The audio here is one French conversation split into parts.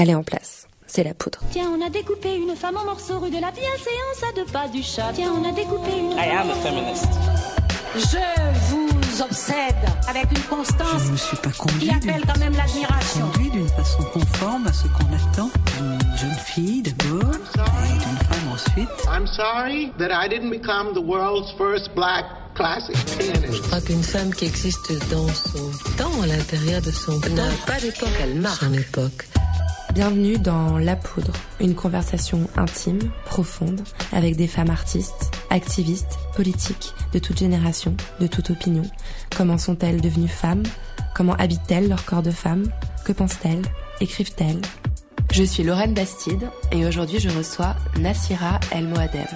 Elle est en place. C'est la poudre. Tiens, on a découpé une femme en morceaux rue de la bienséance à deux pas du chat. Tiens, on a découpé une... I am a feminist. Je vous obsède avec une constance Je ne me suis pas qui conduit d'une appelle quand même l'admiration. conduit d'une façon conforme à ce qu'on attend d'une jeune fille d'abord et d'une femme ensuite. I'm sorry that I didn't become the world's first black. Je crois qu'une femme qui existe dans son temps, à l'intérieur de son temps, n'a pas d'époque, elle marque son époque. Bienvenue dans La Poudre, une conversation intime, profonde, avec des femmes artistes, activistes, politiques, de toute génération, de toute opinion. Comment sont-elles devenues femmes? Comment habitent-elles leur corps de femme? Que pensent-elles? Écrivent-elles? Je suis Lorraine Bastide et aujourd'hui je reçois Nassira El Moadem.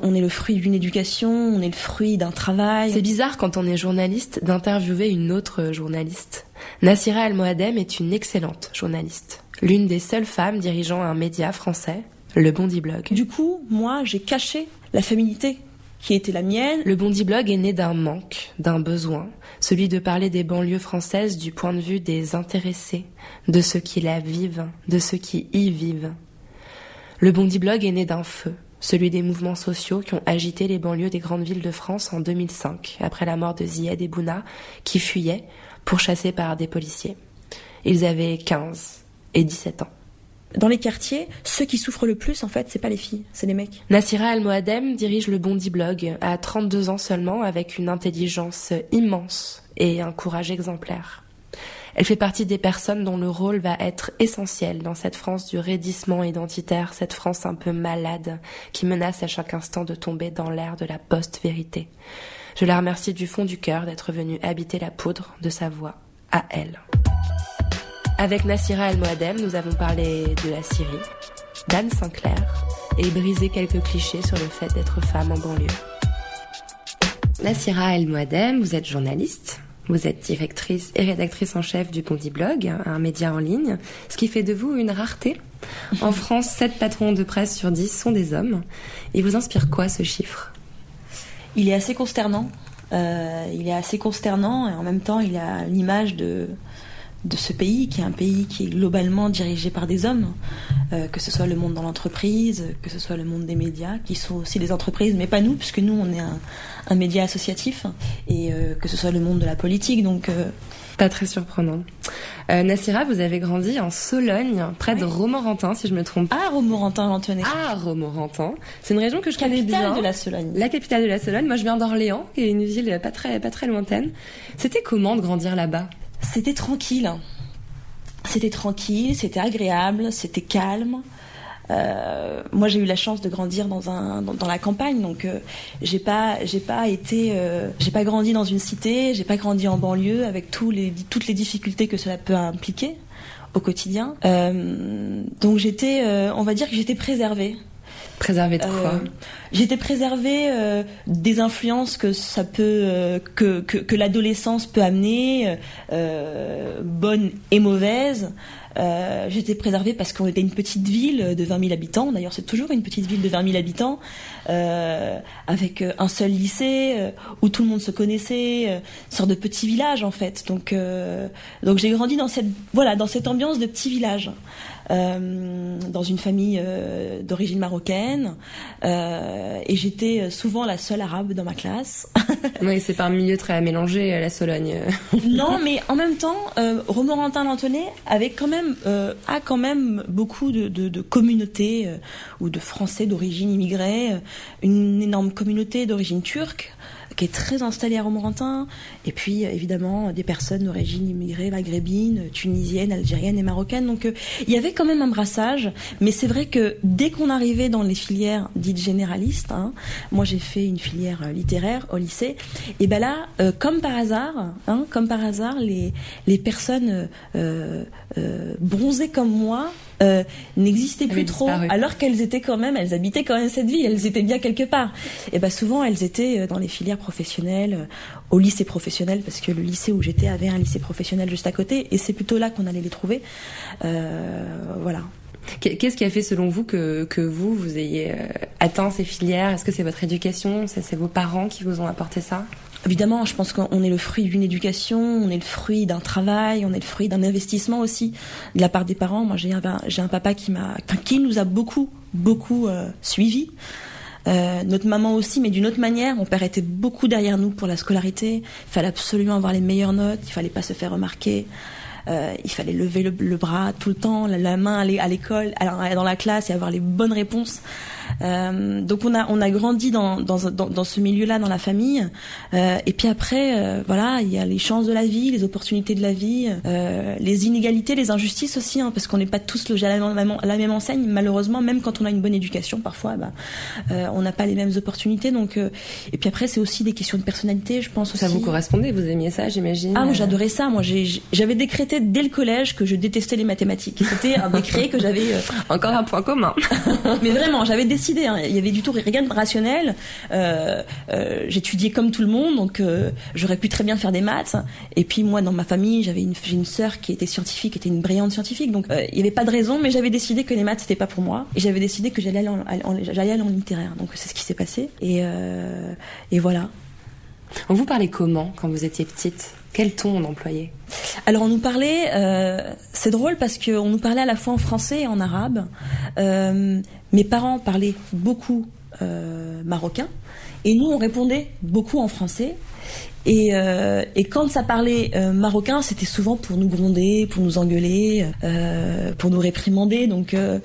On est le fruit d'une éducation, on est le fruit d'un travail. C'est bizarre quand on est journaliste d'interviewer une autre journaliste. Nassira El Moadem est une excellente journaliste. L'une des seules femmes dirigeant un média français, le Bondi Blog. Du coup, moi, j'ai caché la féminité qui était la mienne. Le Bondi Blog est né d'un manque, d'un besoin, celui de parler des banlieues françaises du point de vue des intéressés, de ceux qui la vivent, de ceux qui y vivent. Le Bondi Blog est né d'un feu, celui des mouvements sociaux qui ont agité les banlieues des grandes villes de France en 2005, après la mort de Ziad et Bouna, qui fuyaient, pourchassés par des policiers. Ils avaient 15 et 17 ans. Dans les quartiers, ceux qui souffrent le plus, en fait, c'est pas les filles, c'est les mecs. Nassira El Moadem dirige le Bondi Blog à 32 ans seulement avec une intelligence immense et un courage exemplaire. Elle fait partie des personnes dont le rôle va être essentiel dans cette France du raidissement identitaire, cette France un peu malade qui menace à chaque instant de tomber dans l'ère de la post-vérité. Je la remercie du fond du cœur d'être venue habiter la poudre de sa voix à elle. Avec Nassira El Moadem, nous avons parlé de la Syrie, d'Anne Sinclair et brisé quelques clichés sur le fait d'être femme en banlieue. Nassira El Moadem, vous êtes journaliste, vous êtes directrice et rédactrice en chef du Bondi Blog, un média en ligne, ce qui fait de vous une rareté. En France, 7 patrons de presse sur 10 sont des hommes. Il vous inspire quoi ce chiffre? Il est assez consternant. Euh, il est assez consternant et en même temps, il a l'image de de ce pays, qui est un pays qui est globalement dirigé par des hommes, euh, que ce soit le monde dans l'entreprise, que ce soit le monde des médias, qui sont aussi des entreprises, mais pas nous, puisque nous, on est un, un média associatif, et euh, que ce soit le monde de la politique. Donc, euh, Pas très surprenant. Nassira, vous avez grandi en Sologne, près de Romorantin, si je me trompe pas. ah, Romorantin Lantenay, Ah, Romorantin. C'est une région que je connais capitale bien. de la Sologne. La capitale de la Sologne. Moi, je viens d'Orléans, qui est une ville pas très, pas très lointaine. C'était comment de grandir là-bas? C'était tranquille. C'était tranquille, c'était agréable, c'était calme. Euh, moi, j'ai eu la chance de grandir dans un dans, la campagne, donc euh, j'ai pas j'ai pas été euh, j'ai pas grandi dans une cité, j'ai pas grandi en banlieue avec tous les toutes les difficultés que cela peut impliquer au quotidien. Euh, donc j'étais, on va dire que j'étais préservée. Préservé de quoi Euh, J'étais préservée euh, des influences que ça peut, euh, que, que, que l'adolescence peut amener, bonnes et mauvaises. Euh, J'étais préservée parce qu'on était une petite ville de 20 000 habitants. D'ailleurs, c'est toujours une petite ville de 20 000 habitants, euh, avec un seul lycée où tout le monde se connaissait, une sorte de petit village en fait. Donc, donc j'ai grandi dans cette, voilà, dans cette ambiance de petit village dans une famille euh, d'origine marocaine euh, et j'étais souvent la seule arabe dans ma classe. Oui, c'est pas un milieu très mélangé, euh, la Sologne. non, mais en même temps, euh, Romorantin Lantenay avait quand même euh, a quand même beaucoup de, de, de communautés euh, ou de Français d'origine immigrée, euh, une énorme communauté d'origine turque très installée à Romorantin, et puis euh, évidemment des personnes d'origine immigrée, maghrébine, tunisienne, algérienne et marocaine. Donc euh, il y avait quand même un brassage, mais c'est vrai que dès qu'on arrivait dans les filières dites généralistes, hein, moi j'ai fait une filière euh, littéraire au lycée, et ben là, comme par hasard, hein, comme par hasard, les les personnes euh, bronzées comme moi euh, n'existaient plus trop, disparu. alors qu'elles étaient quand même, elles habitaient quand même cette ville, elles étaient bien quelque part. Et ben souvent elles étaient euh, dans les filières professionnelles, euh, au lycée professionnel, parce que le lycée où j'étais avait un lycée professionnel juste à côté, et c'est plutôt là qu'on allait les trouver. Euh, voilà. Qu'est- Qu'est-ce qui a fait, selon vous, que, que vous, vous ayez atteint ces filières? Est-ce que c'est votre éducation? C'est vos parents qui vous ont apporté ça? Évidemment, je pense qu'on est le fruit d'une éducation, on est le fruit d'un travail, on est le fruit d'un investissement aussi de la part des parents. Moi, j'ai un, papa qui m'a, qui nous a beaucoup, beaucoup euh, suivis. Euh, notre maman aussi, mais d'une autre manière. Mon père était beaucoup derrière nous pour la scolarité. Il fallait absolument avoir les meilleures notes. Il fallait pas se faire remarquer. Euh, il fallait lever le, bras tout le temps, la, la main à l'école, dans la classe et avoir les bonnes réponses. Euh, donc on a on a grandi dans dans, dans, dans ce milieu-là dans la famille. Euh, et puis après euh, voilà il y a les chances de la vie, les opportunités de la vie, euh, les inégalités, les injustices aussi hein, parce qu'on n'est pas tous logés à la, la, même enseigne malheureusement même quand on a une bonne éducation parfois bah, euh, on n'a pas les mêmes opportunités donc et puis après c'est aussi des questions de personnalité je pense aussi. Ça vous correspondait vous aimiez ça j'imagine. Ah moi j'adorais ça moi j'avais décrété dès le collège que je détestais les mathématiques c'était un décret que j'avais encore un point commun. Mais vraiment j'avais décidé. Hein. Il y avait du tout rien de rationnel. Euh, euh, J'étudiais comme tout le monde, donc euh, j'aurais pu très bien faire des maths. Et puis moi, dans ma famille, j'avais une, j'ai une sœur qui était scientifique, qui était une brillante scientifique. Donc euh, il n'y avait pas de raison, mais j'avais décidé que les maths c'était pas pour moi. Et j'avais décidé que j'allais aller en, j'allais aller en littéraire. Donc c'est ce qui s'est passé. Et, euh, et voilà. On vous parlait comment quand vous étiez petite? Quel ton on employait Alors on nous parlait, euh, c'est drôle parce qu'on nous parlait à la fois en français et en arabe. Euh, mes parents parlaient beaucoup euh, marocain et nous on répondait beaucoup en français et, euh, et, quand ça parlait euh, marocain, c'était souvent pour nous gronder, pour nous engueuler, euh, pour nous réprimander. Donc, euh,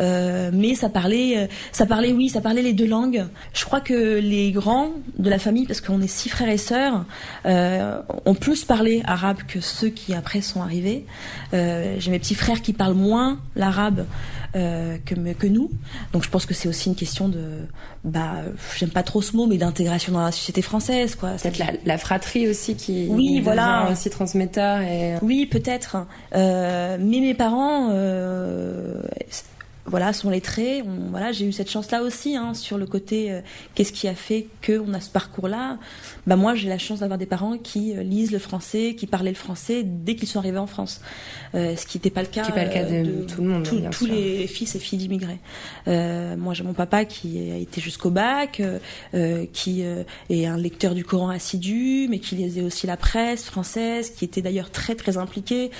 euh, mais ça parlait, ça parlait, oui, ça parlait les deux langues. Je crois que les grands de la famille, parce qu'on est six frères et sœurs, ont plus parlé arabe que ceux qui après sont arrivés. J'ai mes petits frères qui parlent moins l'arabe. Euh, que, que nous. Donc je pense que c'est aussi une question de, bah, j'aime pas trop ce mot, mais d'intégration dans la société française, quoi. Peut-être la, la, fratrie aussi qui, oui, voilà, aussi transmetteur et. Oui, peut-être. Euh, mais mes parents. Euh, voilà, sont lettrés. On, voilà, j'ai eu cette chance-là aussi hein, sur le côté euh, qu'est-ce qui a fait qu'on a ce parcours-là. Bah moi, j'ai la chance d'avoir des parents qui euh, lisent le français, qui parlaient le français dès qu'ils sont arrivés en France, euh, ce qui n'était pas le cas. Qui pas le cas de, tout le monde. tous les fils et filles d'immigrés. moi, j'ai mon papa qui a été jusqu'au bac, qui est un lecteur du Coran assidu, mais qui lisait aussi la presse française, qui était d'ailleurs très très impliqué,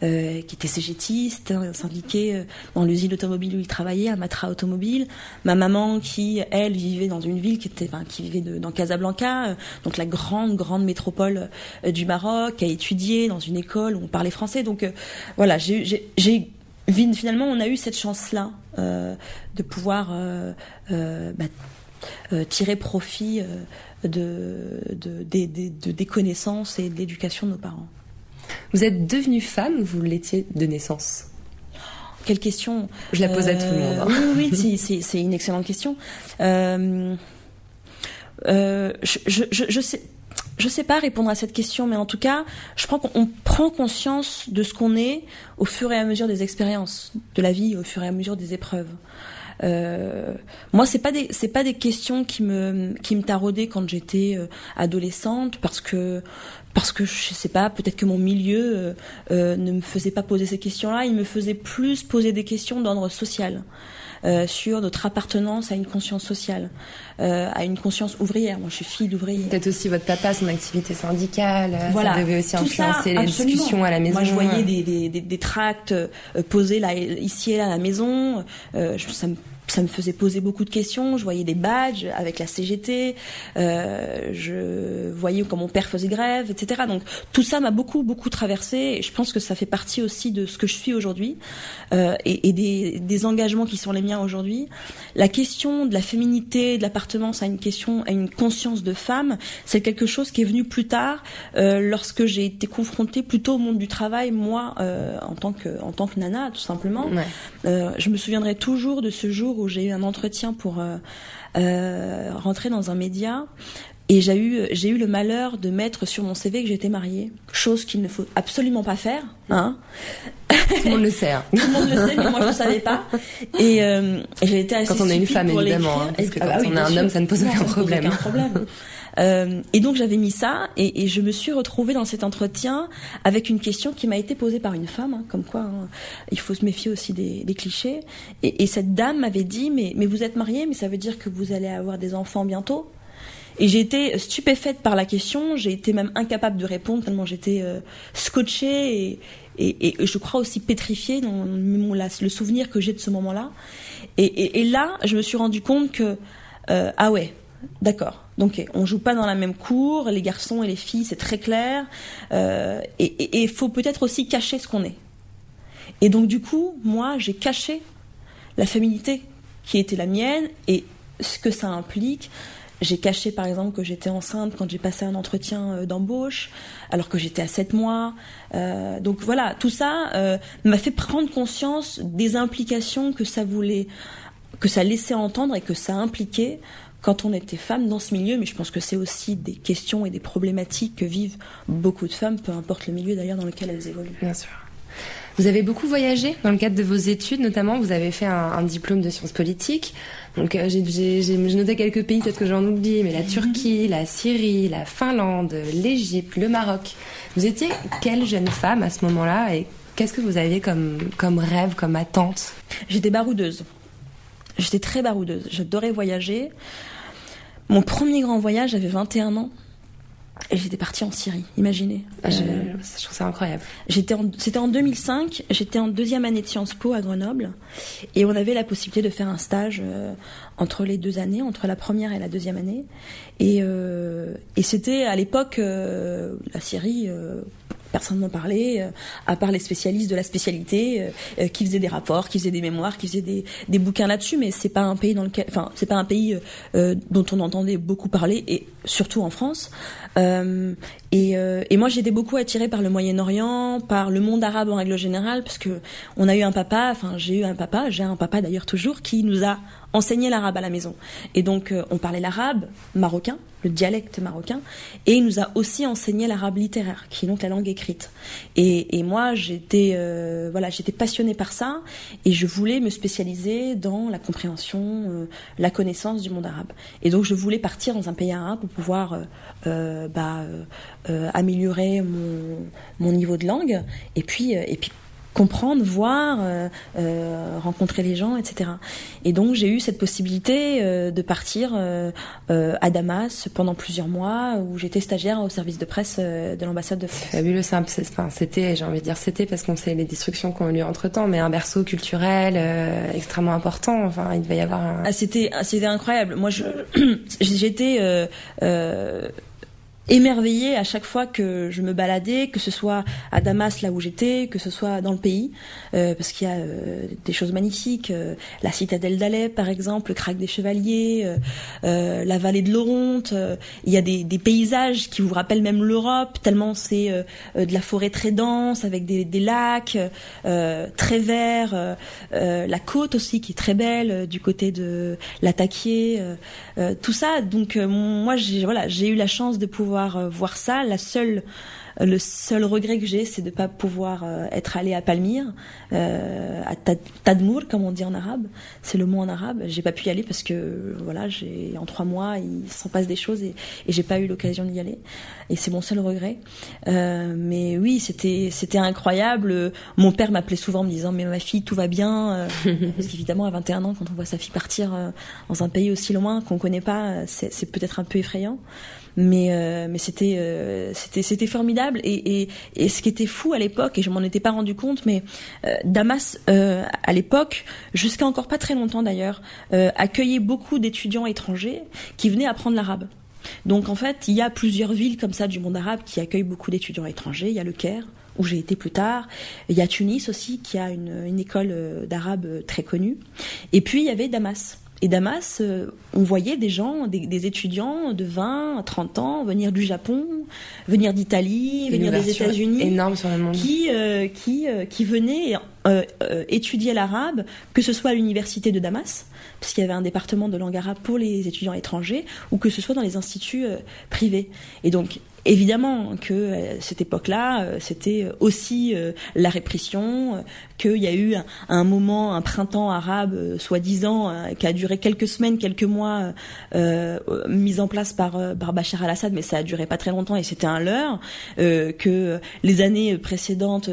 qui était cégétiste, hein, syndiqué dans l'usine automobile où il travaillait, à Matra Automobile. Ma maman qui, elle, vivait dans une ville qui était, qui vivait dans Casablanca, euh, donc la grande, grande métropole euh, du Maroc, a étudié dans une école où on parlait français. Donc euh, voilà, j'ai finalement, on a eu cette chance-là de pouvoir bah, tirer profit de, des connaissances et de l'éducation de nos parents. Vous êtes devenue femme ou vous l'étiez de naissance? Quelle question Je la pose à tout le monde. Hein. Oui, oui, c'est une excellente question. Euh, euh, je, je, je, sais. Je sais pas répondre à cette question, mais en tout cas, je crois qu'on prend conscience de ce qu'on est au fur et à mesure des expériences de la vie, au fur et à mesure des épreuves. Euh, moi, c'est pas des c'est pas des questions qui me qui me taraudaient quand j'étais euh, adolescente parce que parce que je sais pas, peut-être que mon milieu euh, euh, ne me faisait pas poser ces questions-là, il me faisait plus poser des questions d'ordre social. Euh, sur notre appartenance à une conscience sociale, euh, à une conscience ouvrière. Moi, je suis fille d'ouvrier. Peut-être aussi votre papa, son activité syndicale. Voilà. Ça devait aussi influencer les discussions à la maison. Moi, je voyais des, des, des, des tracts posés là, ici et là à la maison. ça me ça me faisait poser beaucoup de questions. Je voyais des badges avec la CGT, euh, je voyais comment mon père faisait grève, etc. Donc tout ça m'a beaucoup beaucoup traversé. Et je pense que ça fait partie aussi de ce que je suis aujourd'hui euh, et, et des, des, engagements qui sont les miens aujourd'hui. La question de la féminité, de l'appartenance à une question, à une conscience de femme, c'est quelque chose qui est venu plus tard, euh, lorsque j'ai été confrontée plutôt au monde du travail, moi euh, en tant que en tant que nana, tout simplement. Ouais. Euh, je me souviendrai toujours de ce jour où j'ai eu un entretien pour euh, euh, rentrer dans un média. Et j'ai eu, j'ai eu le malheur de mettre sur mon CV que j'étais mariée, chose qu'il ne faut absolument pas faire. Hein Tout le monde le sait. Hein. Tout le monde le sait, mais moi je ne savais pas. Et, euh, j'ai été assez Quand on est une femme, évidemment. Hein, parce que ah, quand on est un homme, ça ne pose aucun problème. Aucun problème. Euh, et donc j'avais mis ça et, et, je me suis retrouvée dans cet entretien avec une question qui m'a été posée par une femme, hein, comme quoi hein, il faut se méfier aussi des, des clichés. Et, et, cette dame m'avait dit mais, mais vous êtes mariée, mais ça veut dire que vous allez avoir des enfants bientôt Et j'ai été stupéfaite par la question, j'ai été même incapable de répondre tellement j'étais euh, scotchée et, et, je crois aussi pétrifiée dans le souvenir que j'ai de ce moment-là. Et, et, là, je me suis rendu compte que euh, ah ouais, d'accord. Donc on joue pas dans la même cour, les garçons et les filles, c'est très clair. Euh, et il faut peut-être aussi cacher ce qu'on est. Et donc du coup, moi, j'ai caché la féminité qui était la mienne et ce que ça implique. J'ai caché par exemple que j'étais enceinte quand j'ai passé un entretien euh, d'embauche, alors que j'étais à 7 mois. Euh, donc voilà, tout ça m'a fait prendre conscience des implications que ça voulait, que ça laissait entendre et que ça impliquait quand on était femme dans ce milieu. Mais je pense que c'est aussi des questions et des problématiques que vivent beaucoup de femmes, peu importe le milieu d'ailleurs dans lequel elles évoluent. Bien sûr. Vous avez beaucoup voyagé dans le cadre de vos études, notamment vous avez fait un, un diplôme de sciences politiques. Donc euh, j'ai noté quelques pays, peut-être que j'en oublie, mais la Turquie, la Syrie, la Finlande, l'Égypte, le Maroc. Vous étiez quelle jeune femme à ce moment-là et qu'est-ce que vous aviez comme, comme rêve, comme attente? J'étais baroudeuse. J'étais très baroudeuse. J'adorais voyager. Mon premier grand voyage, j'avais 21 ans. Et j'étais partie en Syrie, imaginez. Ah, je, je, trouve ça incroyable. J'étais c'était en 2005, j'étais en deuxième année de Sciences Po à Grenoble, et on avait la possibilité de faire un stage euh, entre les deux années, entre la première et la deuxième année. Et, euh, et c'était à l'époque, euh, la Syrie, euh, personne n'en parlait, euh, à part les spécialistes de la spécialité, euh, euh, qui faisaient des rapports, qui faisaient des mémoires, qui faisaient des, bouquins là-dessus. Mais c'est pas un pays dans lequel, enfin, c'est pas un pays dont on entendait beaucoup parler, et surtout en France. et, et moi, j'étais beaucoup attirée par le Moyen-Orient, par le monde arabe en règle générale, parce que on a eu un papa, enfin, j'ai eu un papa, j'ai un papa d'ailleurs toujours, qui nous a enseigné l'arabe à la maison. Et donc, on parlait l'arabe marocain, le dialecte marocain, et il nous a aussi enseigné l'arabe littéraire, qui est donc la langue écrite. Et, et moi, j'étais euh, voilà, j'étais passionnée par ça, et je voulais me spécialiser dans la compréhension, euh, la connaissance du monde arabe. Et donc, je voulais partir dans un pays arabe pour pouvoir euh, euh bah, euh, améliorer mon, mon niveau de langue, et puis et puis comprendre, voir, euh, euh, rencontrer les gens, etc. Et donc j'ai eu cette possibilité euh, de partir euh, euh, à Damas pendant plusieurs mois où j'étais stagiaire au service de presse euh, de l'ambassade de France. Fabuleux, simple. C'était, j'ai envie de dire c'était parce qu'on sait les destructions qui ont eu lieu entre temps, mais un berceau culturel extrêmement important. Enfin, il devait y avoir. Un... Ah, c'était, c'était incroyable. Moi, je, j'étais émerveillée à chaque fois que je me baladais, que ce soit à Damas là où j'étais, que ce soit dans le pays, euh, parce qu'il y a euh, des choses magnifiques, euh, la citadelle d'Alep par exemple, le crack des chevaliers, euh, euh, la vallée de l'Oronte, il y a des, des, paysages qui vous rappellent même l'Europe, tellement c'est de la forêt très dense avec des, des lacs très verts, la côte aussi qui est très belle du côté de l'Attaquier, tout ça. Donc moi j'ai voilà j'ai eu la chance de pouvoir euh, voir ça. La seule, euh, le seul regret que j'ai, c'est de pas pouvoir euh, être allé à Palmyre, à Tadmour, comme on dit en arabe. C'est le mot en arabe. J'ai pas pu y aller parce que voilà, j'ai en trois mois, il s'en passe des choses et, et j'ai pas eu l'occasion d'y aller. Et c'est mon seul regret. mais oui, c'était c'était incroyable. Mon père m'appelait souvent en me disant mais ma fille, tout va bien. parce qu'évidemment, à 21 ans, quand on voit sa fille partir dans un pays aussi loin qu'on connaît pas, c'est peut-être un peu effrayant mais euh, mais c'était euh, c'était c'était formidable et, et, et ce qui était fou à l'époque et je m'en étais pas rendu compte mais euh, Damas euh, à l'époque jusqu'à encore pas très longtemps d'ailleurs euh, accueillait beaucoup d'étudiants étrangers qui venaient apprendre l'arabe donc en fait il y a plusieurs villes comme ça du monde arabe qui accueillent beaucoup d'étudiants étrangers il y a le Caire où j'ai été plus tard. Il y a Tunis aussi, qui a une, une école d'arabe très connue. Et puis, il y avait Damas. Et Damas, euh, on voyait des gens, des, des, étudiants de 20 à 30 ans venir du Japon, venir d'Italie, venir des États-Unis, énorme sur le monde. qui euh, qui euh, qui venaient euh, euh, étudier l'arabe, que ce soit à l'université de Damas, puisqu'il y avait un département de langue arabe pour les étudiants étrangers, ou que ce soit dans les instituts privés. Et donc Évidemment que euh, cette époque-là, euh, c'était aussi euh, la répression, qu'il y a eu un, moment, un printemps arabe, soi-disant, qui a duré quelques semaines, quelques mois, mis en place par, par Bachar al-Assad, mais ça a duré pas très longtemps et c'était un leurre. que les années précédentes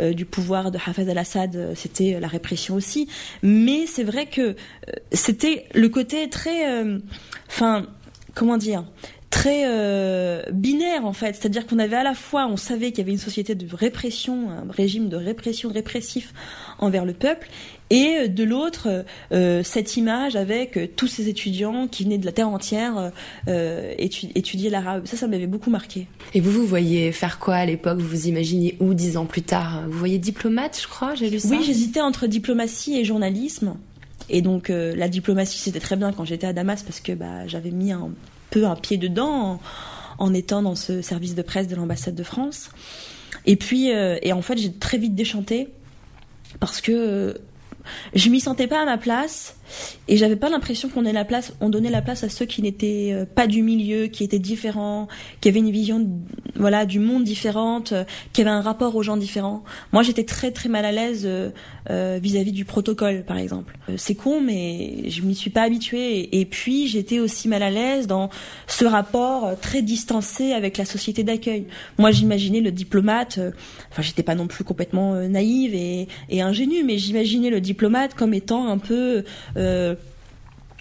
du pouvoir de Hafez al-Assad, c'était la répression aussi. Mais c'est vrai que c'était le côté très, enfin comment dire très euh, binaire en fait, c'est-à-dire qu'on avait à la fois, on savait qu'il y avait une société de répression, un régime de répression répressif envers le peuple, et euh, de l'autre euh, cette image avec tous ces étudiants qui venaient de la terre entière euh, étu étudier l'arabe. Ça, ça m'avait beaucoup marqué. Et vous, vous voyez faire quoi à l'époque? Vous vous imaginiez où dix ans plus tard? Vous voyez diplomate, je crois, j'ai lu ça. Oui, j'hésitais entre diplomatie et journalisme. Et donc euh, la diplomatie, c'était très bien quand j'étais à Damas parce que bah, j'avais mis un peu un pied dedans en, en étant dans ce service de presse de l'ambassade de France. Et puis, euh, et en fait, j'ai très vite déchanté parce que euh, je m'y sentais pas à ma place et j'avais pas l'impression qu'on la place, on donnait la place à ceux qui n'étaient euh, pas du milieu, qui étaient différents, qui avaient une vision, voilà, du monde différente, euh, qui avaient un rapport aux gens différents. Moi, j'étais très très mal à l'aise euh, vis-à-vis du protocole, par exemple. C'est con, mais je m'y suis pas habituée. Et, puis, j'étais aussi mal à l'aise dans ce rapport très distancé avec la société d'accueil. Moi, j'imaginais le diplomate. Enfin, j'étais pas non plus complètement naïve et, et ingénue, mais j'imaginais le diplomate comme étant un peu euh,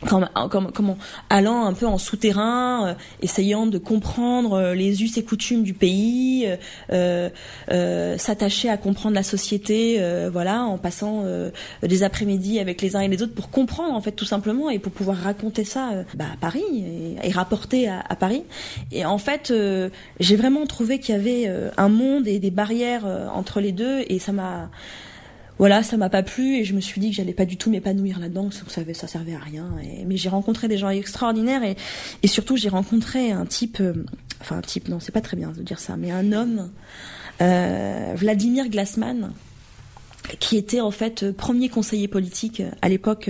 comme, comme, comment, allant un peu en souterrain, euh, essayant de comprendre euh, les us et coutumes du pays, euh, euh, s'attacher à comprendre la société, voilà, en passant des après-midi avec les uns et les autres pour comprendre en fait tout simplement et pour pouvoir raconter ça bah, à Paris et, rapporter à, à Paris. Et en fait, j'ai vraiment trouvé qu'il y avait un monde et des barrières entre les deux et ça m'a voilà, ça m'a pas plu et je me suis dit que j'allais pas du tout m'épanouir là-dedans, que ça, servait à rien. Mais j'ai rencontré des gens extraordinaires et, surtout j'ai rencontré un type, euh, enfin un type, non, c'est pas très bien de dire ça, mais un homme, euh, Vladimir Glassman, qui était en fait premier conseiller politique euh, à l'époque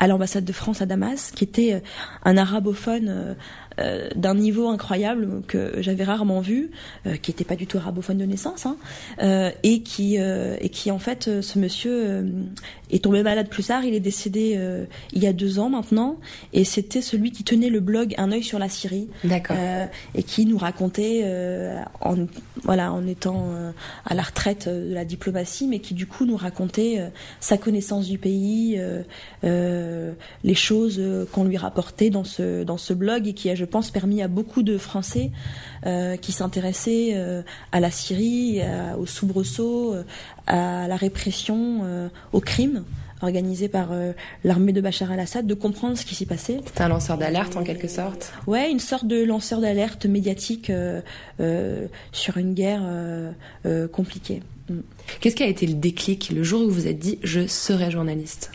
à l'ambassade de France à Damas, qui était un arabophone euh, d'un niveau incroyable que j'avais rarement vu, euh, qui était pas du tout arabophone de naissance, hein, euh, et qui et qui en fait ce monsieur est tombé malade plus tard. Il est décédé il y a deux ans maintenant, et c'était celui qui tenait le blog Un œil sur la Syrie, et qui nous racontait en voilà en étant à la retraite de la diplomatie, mais qui du coup nous racontait sa connaissance du pays, les choses qu'on lui rapportait dans ce dans ce blog et qui a je pense permis à beaucoup de Français euh, qui s'intéressaient euh, à la Syrie, à- aux soubresauts, euh, à la répression, aux crimes organisés par euh, l'armée de Bachar al-Assad, de comprendre ce qui s'y passait. C'était un lanceur d'alerte en quelque sorte. Ouais, une sorte de lanceur d'alerte médiatique euh, euh, sur une guerre compliquée. Mm. Qu'est-ce qui a été le déclic le jour où vous vous êtes dit je serai journaliste?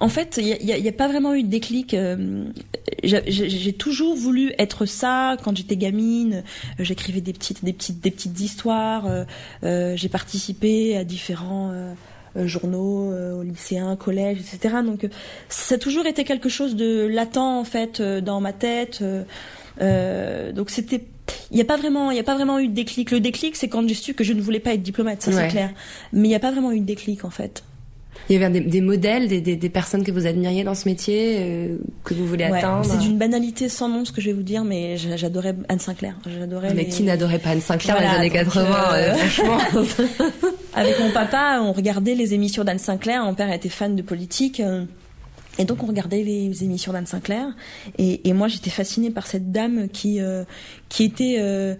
En fait, il n'y a, pas vraiment eu de déclic. euh, j'ai- toujours voulu être ça quand j'étais gamine. euh, J'écrivais des petites, des petites, des petites histoires. euh, J'ai participé à différents journaux, euh, au lycéen, collège, etc. Donc, ça a toujours été quelque chose de latent en fait dans ma tête. donc c'était il n'y a pas vraiment il y a pas vraiment eu de déclic le déclic c'est quand j'ai su que je ne voulais pas être diplomate ça Ouais. c'est clair mais il n'y a pas vraiment eu de déclic en fait Il y avait des, des modèles, des, des, des personnes que vous admiriez dans ce métier, euh, que vous voulez Ouais, atteindre c'est d'une banalité sans nom ce que je vais vous dire mais j'a- j'adorais Anne Sinclair. J'adorais Mais les- qui n'adorait pas Anne Sinclair dans les années donc, 80 euh, euh, Franchement. avec mon papa on regardait les émissions d'Anne Sinclair. Mon père était fan de politique euh, et donc on regardait les émissions d'Anne Sinclair. Et, et moi j'étais fascinée par cette dame qui euh, qui était euh,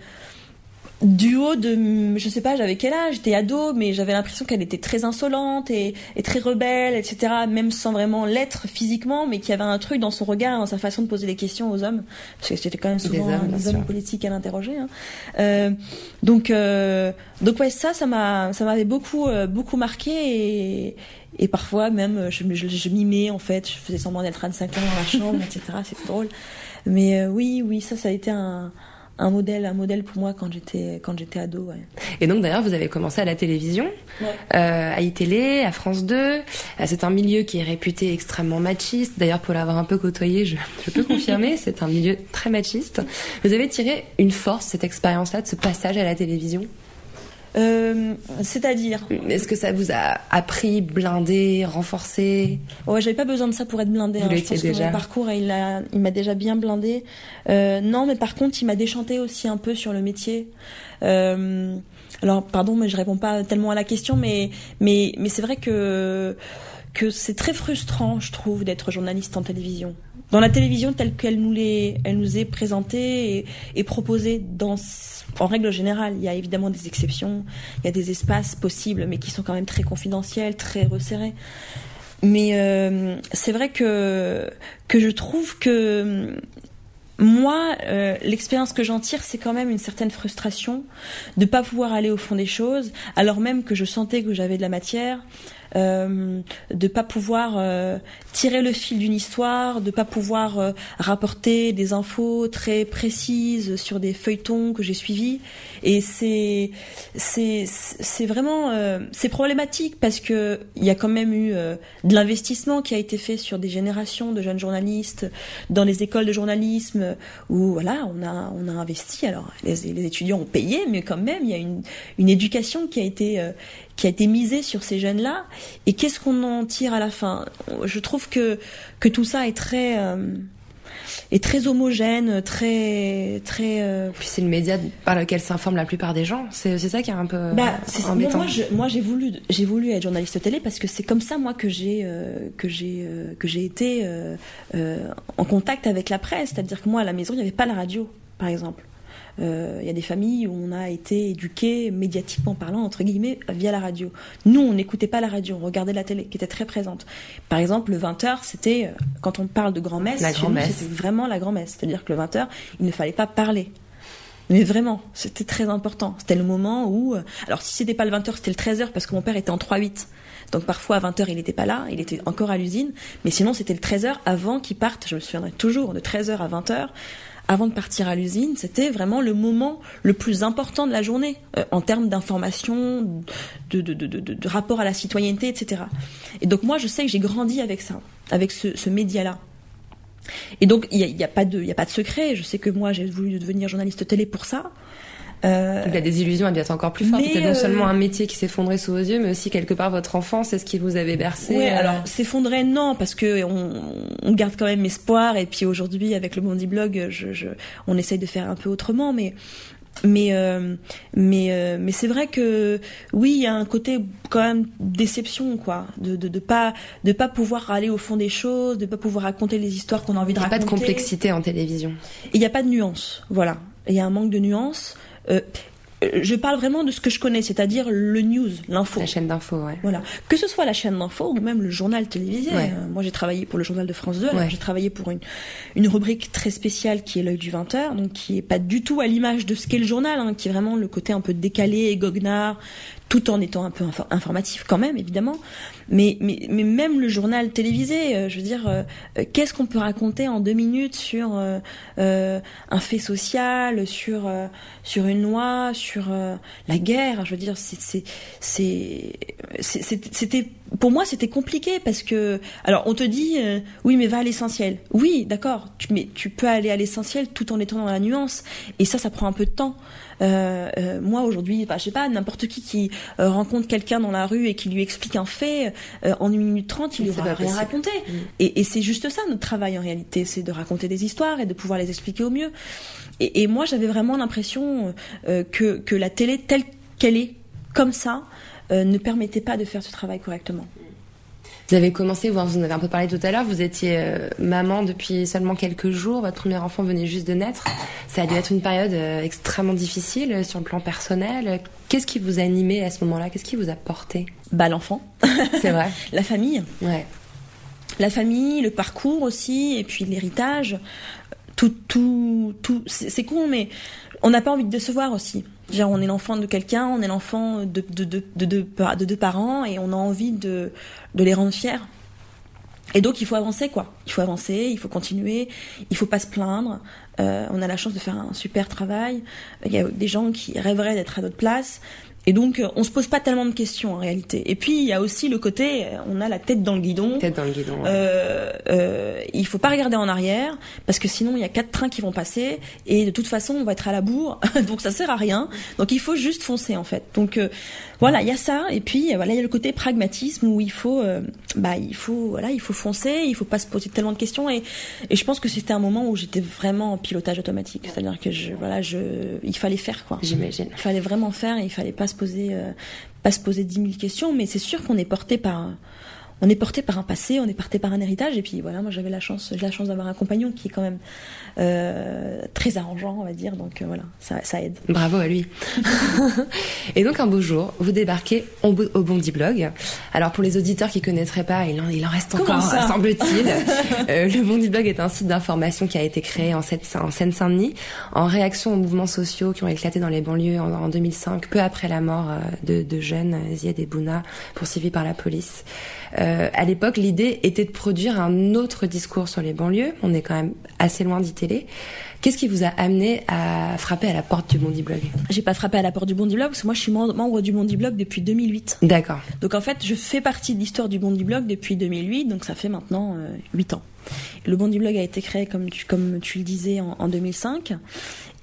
du haut de je sais pas j'avais quel âge? J'étais ado mais j'avais l'impression qu'elle était très insolente et, et très rebelle etc même sans vraiment l'être physiquement mais qu'il y avait un truc dans son regard dans sa façon de poser des questions aux hommes parce que c'était quand même souvent Des hommes, des bien hommes sûr. politiques à l'interroger hein. Euh, donc euh, donc ouais ça ça m'a ça m'avait beaucoup euh, beaucoup marqué et et parfois même je, je, je mimais en fait je faisais semblant d'être Anne Sinclair dans la chambre etc c'était drôle mais euh, oui oui ça ça a été un un modèle un modèle pour moi quand j'étais quand j'étais ado ouais. Et donc d'ailleurs, vous avez commencé à la télévision, Ouais. euh, à iTélé, à France 2. Euh, C'est un milieu qui est réputé extrêmement machiste. D'ailleurs, pour l'avoir un peu côtoyé, je, je peux confirmer, c'est un milieu très machiste. Vous avez tiré une force, cette expérience-là, de ce passage à la télévision? Euh, c'est-à-dire Est-ce que ça vous a appris, blindé, renforcé? Ouais, j'avais pas besoin de ça pour être blindé. Hein. Je pense que déjà. mon parcours, il m'a déjà bien blindé. Euh, non, mais par contre, il m'a déchanté aussi un peu sur le métier. Euh, alors, pardon, mais je réponds pas tellement à la question, mais mais mais c'est vrai que que c'est très frustrant, je trouve, d'être journaliste en télévision. Dans la télévision telle qu'elle nous, les, elle nous est présentée et, proposée dans, en règle générale, il y a évidemment des exceptions, il y a des espaces possibles, mais qui sont quand même très confidentiels, très resserrés. Mais euh, c'est vrai que que je trouve que moi, euh, l'expérience que j'en tire, c'est quand même une certaine frustration de pas pouvoir aller au fond des choses, alors même que je sentais que j'avais de la matière, euh, de pas pouvoir euh, tirer le fil d'une histoire, de pas pouvoir euh, rapporter des infos très précises sur des feuilletons que j'ai suivis. Et c'est c'est c'est vraiment euh, c'est problématique parce que il y a quand même eu euh, de l'investissement qui a été fait sur des générations de jeunes journalistes dans les écoles de journalisme où voilà on a on a investi. Alors les, les étudiants ont payé, mais quand même il y a une une éducation qui a été qui a été misée sur ces jeunes-là. Et qu'est-ce qu'on en tire à la fin? Je trouve que que tout ça est très euh, est très homogène, très très. euh, Puis c'est le média par lequel s'informent la plupart des gens. C'est c'est ça qui est un peu bah, moi, embêtant. j'ai voulu, j'ai voulu être journaliste télé parce que c'est comme ça, moi, que j'ai, euh, que j'ai, euh, que j'ai été en contact avec la presse. C'est-à-dire que moi, à la maison, il n'y avait pas la radio, par exemple. Euh, Il y a des familles où on a été éduqués médiatiquement parlant entre guillemets via la radio. Nous, on n'écoutait pas la radio, on regardait la télé qui était très présente. Par exemple, le 20h, c'était euh, quand on parle de grand-messe, grand-messe. c'était vraiment la grand-messe. C'est-à-dire que le 20h, il ne fallait pas parler. Mais vraiment, c'était très important. C'était le moment où, euh, alors si c'était pas le 20h, c'était le 13h parce que mon père était en 3-8. Donc parfois à 20h, il n'était pas là, il était encore à l'usine. Mais sinon, c'était le 13h avant qu'il parte. Je me souviendrai toujours de 13h à 20h. Avant de partir à l'usine, c'était vraiment le moment le plus important de la journée euh, en termes d'information, de, de, de, de, rapport à la citoyenneté, etc. Et donc moi, je sais que j'ai grandi avec ça, avec ce, ce média-là. Et donc, il n'y a, y a, pas de- y a pas de secret. Je sais que moi, j'ai voulu devenir journaliste télé pour ça. Euh, Donc la désillusion dû être encore plus forte. C'était non euh, seulement un métier qui s'effondrait sous vos yeux, mais aussi quelque part votre enfance, c'est ce qui vous avait bercé. Ouais, euh, alors s'effondrer non parce que on, on garde quand même espoir et puis aujourd'hui avec le Bondi Blog, je, je, on essaye de faire un peu autrement, mais mais euh, mais euh, mais c'est vrai que oui, il y a un côté quand même déception quoi, de de de pas de pas pouvoir aller au fond des choses, de pas pouvoir raconter les histoires qu'on a envie il de n'y a pas raconter. de complexité en télévision. Il n'y a pas de nuance, voilà. Il y a un manque de nuance. Euh, euh, je parle vraiment de ce que je connais, c'est-à-dire le news, l'info. La chaîne d'info, ouais. Voilà. Que ce soit la chaîne d'info ou même le journal télévisé. Ouais. Euh, moi, j'ai travaillé pour le journal de France 2. alors Ouais. J'ai travaillé pour une, une rubrique très spéciale qui est l'œil du 20h, donc qui est pas du tout à l'image de ce qu'est le journal, hein, qui est vraiment le côté un peu décalé et goguenard, tout en étant un peu info- informatif quand même, évidemment. Mais, mais, même le journal télévisé, euh, je veux dire, euh, euh, qu'est-ce qu'on peut raconter en deux minutes sur un fait social, sur sur une loi, sur la guerre? Je veux dire, c'est c'était pour moi c'était compliqué parce que alors on te dit oui mais va à l'essentiel. Oui, d'accord, mais tu peux aller à l'essentiel tout en étant dans la nuance et ça ça prend un peu de temps. Euh, euh, moi aujourd'hui, bah, je sais pas, n'importe qui qui euh, rencontre quelqu'un dans la rue et qui lui explique un fait euh, en une minute trente, il C'est aura rien possible. raconté. Et, et c'est juste ça notre travail en réalité, c'est de raconter des histoires et de pouvoir les expliquer au mieux. Et, et moi j'avais vraiment l'impression euh, que que la télé telle qu'elle est, comme ça, euh, ne permettait pas de faire ce travail correctement. Vous avez commencé, vous en avez un peu parlé tout à l'heure, vous étiez euh, maman depuis seulement quelques jours, votre premier enfant venait juste de naître. Ça a dû être une période euh, extrêmement difficile euh, sur le plan personnel. Qu'est-ce qui vous a animé à ce moment-là? Qu'est-ce qui vous a porté? Bah l'enfant, C'est vrai la famille, Ouais. la famille, le parcours aussi, et puis l'héritage. Tout, tout, tout. C'est c'est con, mais on n'a pas envie de décevoir aussi. Genre, on est l'enfant de quelqu'un, on est l'enfant de, de, de, de, de, de deux parents, et on a envie de, de les rendre fiers. Et donc, il faut avancer, quoi. Il faut avancer, il faut continuer, il faut pas se plaindre. Euh, on a la chance de faire un super travail. Il y a des gens qui rêveraient d'être à notre place. Et donc, euh, on se pose pas tellement de questions en réalité. Et puis, il y a aussi le côté, euh, on a la tête dans le guidon. Tête dans le guidon. ouais. Euh, euh, il faut pas regarder en arrière parce que sinon il y a quatre trains qui vont passer et de toute façon on va être à la bourre donc ça sert à rien donc il faut juste foncer en fait donc euh, voilà il y a ça et puis voilà il y a le côté pragmatisme où il faut euh, bah il faut voilà il faut foncer il faut pas se poser tellement de questions et, et je pense que c'était un moment où j'étais vraiment en pilotage automatique c'est-à-dire que je voilà je il fallait faire quoi J'imagine. il fallait vraiment faire et il fallait pas se poser euh, pas se poser dix mille questions mais c'est sûr qu'on est porté par on est porté par un passé, on est porté par un héritage. Et puis voilà, moi j'avais la chance, j'ai la chance d'avoir un compagnon qui est quand même euh, très arrangeant, on va dire. Donc euh, voilà, ça, ça aide. Bravo à lui. et donc un beau jour, vous débarquez au, au Bondi Blog. Alors pour les auditeurs qui connaîtraient pas, il en, il en reste Comment encore, semble-t-il. Euh, le Bondi Blog est un site d'information qui a été créé en, Seine- en Seine-Saint-Denis en réaction aux mouvements sociaux qui ont éclaté dans les banlieues en, en 2005, peu après la mort euh, de, de jeunes, Ziad et Bouna, poursuivis par la police. Euh, à l'époque, l'idée était de produire un autre discours sur les banlieues. On est quand même assez loin d'y télé. Qu'est-ce qui vous a amené à frapper à la porte du Bondi Blog? J'ai pas frappé à la porte du Bondi Blog parce que moi je suis mem- membre du Bondi Blog depuis 2008. D'accord. Donc en fait, je fais partie de l'histoire du Bondi Blog depuis 2008, donc ça fait maintenant euh, 8 ans. Le Bondi Blog a été créé, comme tu, comme tu le disais, en, en 2005.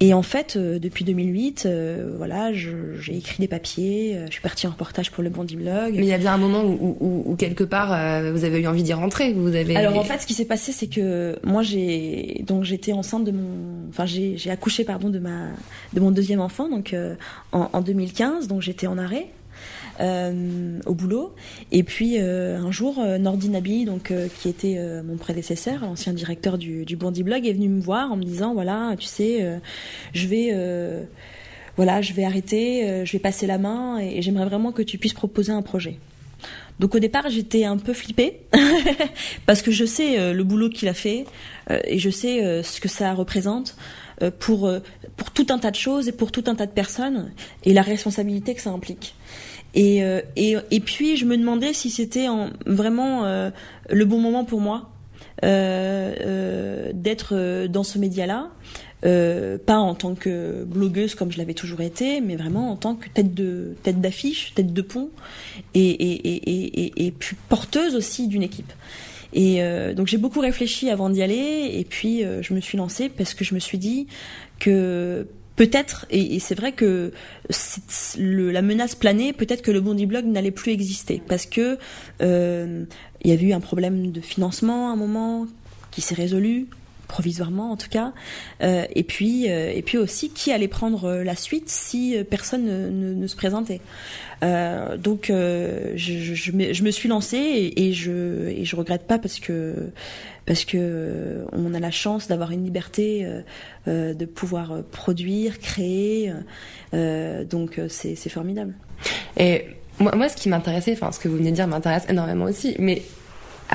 Et en fait, euh, depuis 2008, euh, voilà, j'ai écrit des papiers, euh, je suis partie en reportage pour le Bondi Blog. Mais il y a bien un moment où, où- où quelque part euh, vous avez eu envie d'y rentrer. Vous avez. Alors en fait, ce qui s'est passé, c'est que moi j'ai donc j'étais enceinte de mon, enfin j'ai j'ai accouché pardon de ma de mon deuxième enfant donc euh, en, en 2015, donc j'étais en arrêt. Euh, au boulot et puis euh, un jour euh, Nordi Nabi donc euh, qui était euh, mon prédécesseur l'ancien directeur du, du Bondi Blog est venu me voir en me disant voilà tu sais euh, je vais voilà je vais arrêter je vais passer la main et, et j'aimerais vraiment que tu puisses proposer un projet donc au départ, j'étais un peu flippée parce que je sais le boulot qu'il a fait et je sais ce que ça représente pour pour tout un tas de choses et pour tout un tas de personnes et la responsabilité que ça implique. Et euh, et et puis je me demandais si c'était en- vraiment euh, le bon moment pour moi euh, euh, d'être euh, dans ce média-là. Euh, pas en tant que blogueuse comme je l'avais toujours été, mais vraiment en tant que tête de tête d'affiche, tête de pont, et, et, et, puis porteuse aussi d'une équipe. Et donc j'ai beaucoup réfléchi avant d'y aller, et puis je me suis lancée parce que je me suis dit que peut-être, et, c'est vrai que la menace planait, peut-être que le Bondi Blog n'allait plus exister, parce que euh, il y avait eu un problème de financement à un moment qui s'est résolu provisoirement en tout cas. Euh, et puis euh, et puis aussi qui allait prendre euh, la suite si personne ne, se présentait. Donc je, me, suis lancée et, je et je regrette pas parce que parce que on a la chance d'avoir une liberté de pouvoir produire créer. Donc c'est c'est formidable. Et moi, moi, ce qui m'intéressait, enfin, ce que vous venez de dire m'intéresse énormément aussi, mais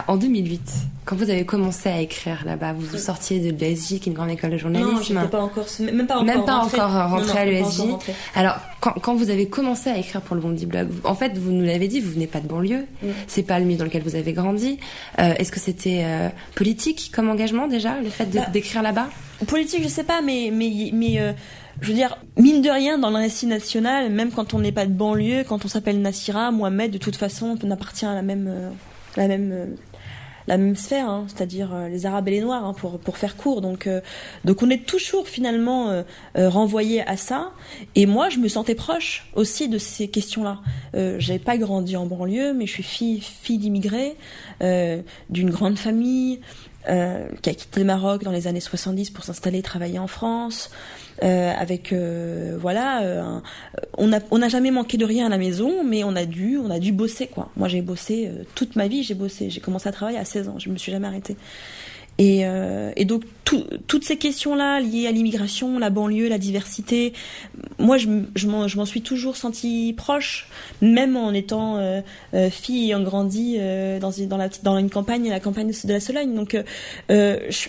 en 2008, quand vous avez commencé à écrire là-bas, vous vous sortiez de l'ESJ, qui est une grande école de journalisme. non j'étais pas encore même pas encore Même pas rentrée. encore rentré Non, non, à l'ESJ. rentrée. Alors, quand, quand vous avez commencé à écrire pour le Bondi Blog, en fait, vous nous l'avez dit, vous venez pas de banlieue. C'est pas le milieu dans lequel vous avez grandi. Euh, Est-ce que c'était euh, politique comme engagement déjà, le fait Bah, d'écrire là-bas? Politique, je sais pas, mais mais mais euh, je veux dire, mine de rien, dans le récit national, même quand on n'est pas de banlieue, quand on s'appelle Nassira, Mohamed, de toute façon, on appartient à la même euh, la même la même sphère, hein, c'est-à-dire euh, les Arabes et les Noirs, hein, pour pour faire court. Donc euh, donc on est toujours finalement euh, euh, renvoyé à ça. Et moi, je me sentais proche aussi de ces questions-là. Euh, J'avais pas grandi en banlieue, mais je suis fille fille d'immigrés euh, d'une grande famille qui a quitté le Maroc dans les années 70 pour s'installer et travailler en France. Euh, avec euh, voilà, euh, un- on n'a on n'a jamais manqué de rien à la maison, mais on a dû on a dû bosser quoi. Moi j'ai bossé euh, toute ma vie, j'ai bossé, j'ai commencé à travailler à 16 ans, je me suis jamais arrêtée. Et, euh, et donc tout- toutes ces questions-là liées à l'immigration, la banlieue, la diversité, moi je, je m'en suis toujours sentie proche, même en étant euh, euh, fille ayant grandi euh, dans, une- dans, la, dans une campagne, la campagne de la Sologne. Donc euh, euh, je-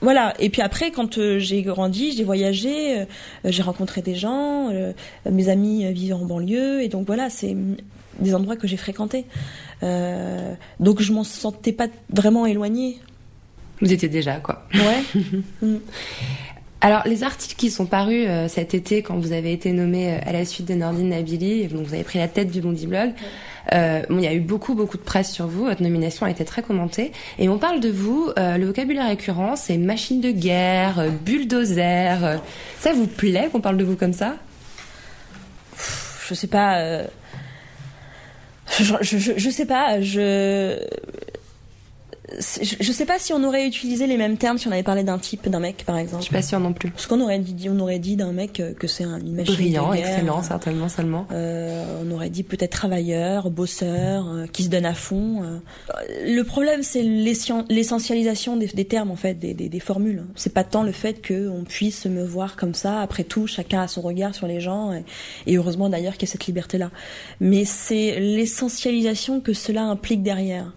voilà. Et puis après, quand euh, j'ai grandi, j'ai voyagé, euh, j'ai rencontré des gens, euh, mes amis vivaient en banlieue, et donc voilà, c'est des endroits que j'ai fréquentés. Euh, donc je m'en sentais pas vraiment éloignée. Vous étiez déjà, quoi. Ouais. Mm. Alors, les articles qui sont parus euh, cet été, quand vous avez été nommé euh, à la suite de Nordine Nabili, donc vous avez pris la tête du Bondi Blog, euh, il y a eu beaucoup, beaucoup de presse sur vous. Votre nomination a été très commentée. Et on parle de vous, le vocabulaire récurrent, c'est machine de guerre, bulldozer. ça vous plaît qu'on parle de vous comme ça? Je sais pas. je, je, je, sais pas. Je je, je sais pas si on aurait utilisé les mêmes termes si on avait parlé d'un type, d'un mec, par Je exemple. suis pas sûre non plus. Parce qu'on aurait dit, on aurait dit d'un mec euh, que c'est un, une machine Brillant, de guerre. excellent, certainement seulement. Euh, on aurait dit peut-être travailleur, bosseur, euh, qui se donne à fond. euh. Le problème, c'est l'essen- l'essentialisation des, des termes, en fait, des, des, des formules. C'est pas tant le fait qu'on puisse me voir comme ça. Après tout, chacun a son regard sur les gens, et, et heureusement d'ailleurs qu'il y a cette liberté-là. Mais c'est l'essentialisation que cela implique derrière.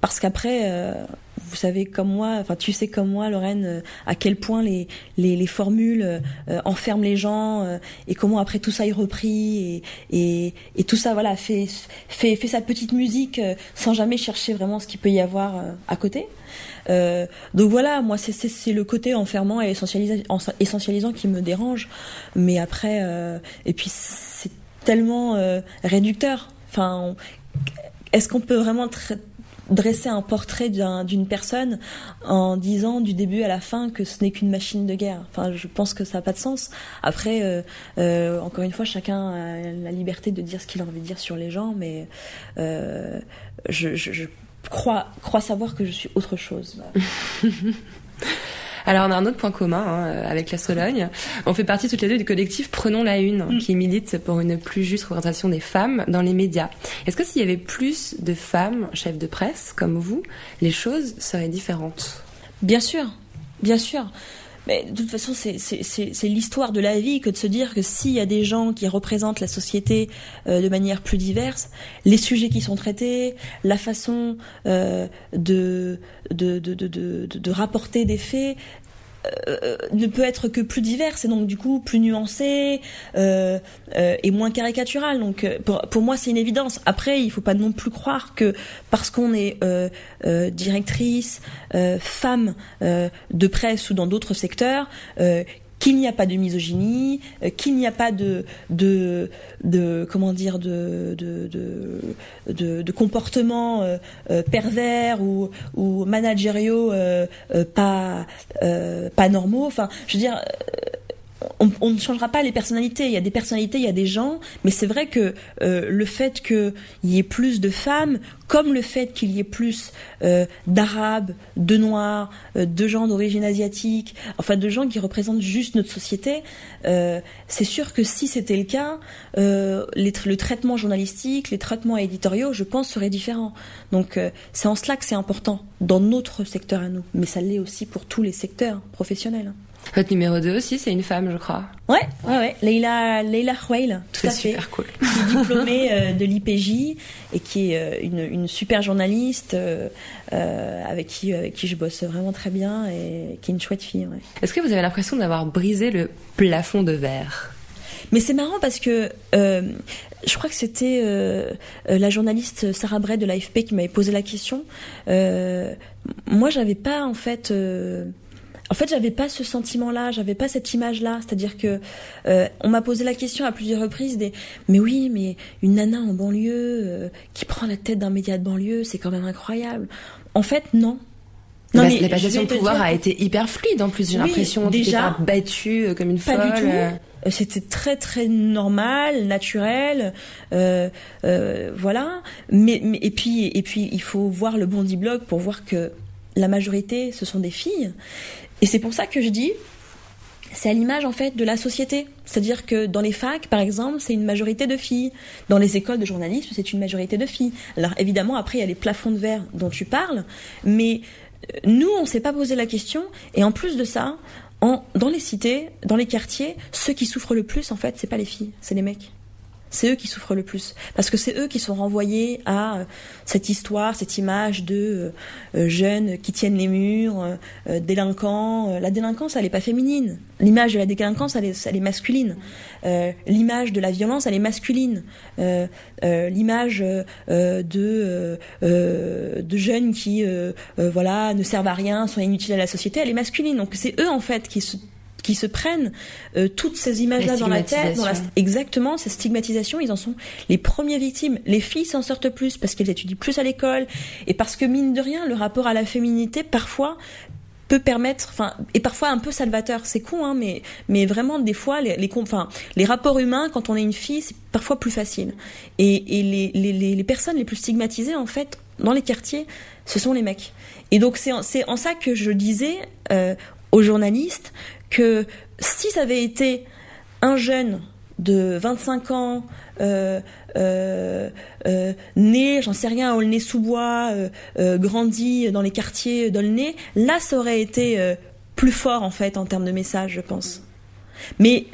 Parce qu'après, euh, vous savez comme moi, enfin tu sais comme moi, Lorraine, euh, à quel point les les, les formules euh, enferment les gens euh, et comment après tout ça est repris et et, et tout ça voilà fait fait fait sa petite musique euh, sans jamais chercher vraiment ce qu'il peut y avoir euh, à côté. Euh, donc voilà, moi c'est le côté enfermant et essentialisa- en- essentialisant qui me dérange. Mais après euh, et puis c'est tellement euh, réducteur. Enfin, est-ce qu'on peut vraiment dresser un portrait d'un- d'une personne en disant du début à la fin que ce n'est qu'une machine de guerre Enfin, je pense que ça n'a pas de sens. Après, euh, euh, encore une fois, chacun a la liberté de dire ce qu'il a envie de dire sur les gens, mais euh, je, je, je crois, crois savoir que je suis autre chose. Alors on a un autre point commun hein, euh, avec la Sologne. On fait partie toutes les deux du collectif Prenons la Une, qui milite pour une plus juste représentation des femmes dans les médias. Est-ce que s'il y avait plus de femmes chefs de presse comme vous, les choses seraient différentes? Bien sûr, bien sûr. Mais de toute façon, c'est- l'histoire de la vie que de se dire que s'il y a des gens qui représentent la société euh, de manière plus diverse, les sujets qui sont traités, la façon euh, de, de, de, de rapporter des faits, euh, ne peut être que plus diverse et donc du coup plus nuancée euh, euh, et moins caricaturale. Donc pour, pour moi c'est une évidence. Après il faut pas non plus croire que parce qu'on est directrice, femme de presse ou dans d'autres secteurs, qu'il n'y a pas de misogynie, euh, qu'il n'y a pas de de de comment dire de de de, de, comportements euh, euh, pervers ou ou managériaux euh, euh, pas pas normaux. Enfin, je veux dire. On, ne changera pas les personnalités. Il y a des personnalités, il y a des gens, mais c'est vrai que euh, le fait qu'il y ait plus de femmes, comme le fait qu'il y ait plus euh, d'arabes, de noirs, euh, de gens d'origine asiatique, enfin de gens qui représentent juste notre société, c'est sûr que si c'était le cas, le traitement journalistique, les traitements éditoriaux, je pense, seraient différents. Donc c'est en cela que c'est important dans notre secteur à nous, mais ça l'est aussi pour tous les secteurs professionnels. Votre numéro 2 aussi, c'est une femme, je crois. Ouais, ouais, ouais. Leila, Leila Khouail, tout à fait. super cool. Qui est diplômée euh, de l'IPJ et qui est euh, une, une super journaliste euh, avec qui avec qui je bosse vraiment très bien et qui est une chouette fille. Ouais. Est-ce que vous avez l'impression d'avoir brisé le plafond de verre? Mais c'est marrant parce que euh, je crois que c'était euh, la journaliste Sarah Bray de l'AFP qui m'avait posé la question. Euh, moi, j'avais pas en fait. En fait, j'avais pas ce sentiment-là, j'avais pas cette image-là. C'est-à-dire que euh, on m'a posé la question à plusieurs reprises des mais oui, mais une nana en banlieue euh, qui prend la tête d'un média de banlieue, c'est quand même incroyable. En fait, non. la, mais la passation de pouvoir dire- a été hyper fluide en plus, j'ai Oui, l'impression. Déjà. battue euh, comme une Pas folle. du tout. Euh, C'était très très normal, naturel, euh, euh, voilà. Mais, mais et puis et puis il faut voir le Bondi Blog pour voir que la majorité ce sont des filles. Et c'est pour ça que je dis, c'est à l'image en fait de la société. C'est-à-dire que dans les facs, par exemple, c'est une majorité de filles. Dans les écoles de journalisme, c'est une majorité de filles. Alors évidemment, après, il y a les plafonds de verre dont tu parles, mais euh, nous, on s'est pas posé la question. Et en plus de ça, en, dans les cités, dans les quartiers, ceux qui souffrent le plus, en fait, c'est pas les filles, c'est les mecs. C'est eux qui souffrent le plus. Parce que c'est eux qui sont renvoyés à euh, cette histoire, cette image de euh, euh, jeunes qui tiennent les murs, délinquants. La délinquance, elle n'est pas féminine. L'image de la délinquance, elle est, masculine. L'image de la violence, elle est masculine. L'image de, de jeunes qui voilà, ne servent à rien, sont inutiles à la société, elle est masculine. Donc c'est eux, en fait, qui se qui se prennent euh, toutes ces images-là dans la tête, dans la, stigmatisation. exactement, ces stigmatisations, ils en sont les premières victimes. Les filles s'en sortent plus parce qu'elles étudient plus à l'école et parce que mine de rien, le rapport à la féminité parfois peut permettre, enfin, et parfois un peu salvateur. C'est con, hein, mais mais vraiment des fois les les, com- enfin, les rapports humains quand on est une fille, c'est parfois plus facile. Et, et les, les, les, personnes les plus stigmatisées en fait dans les quartiers, ce sont les mecs. Et donc c'est en, c'est en ça que je disais euh, aux journalistes que si ça avait été un jeune de 25 ans, euh, euh, euh, né, j'en sais rien, à Aulnay-sous-Bois, euh, euh, grandi dans les quartiers d'Aulnay, là ça aurait été plus fort en fait en termes de message, je pense. Mais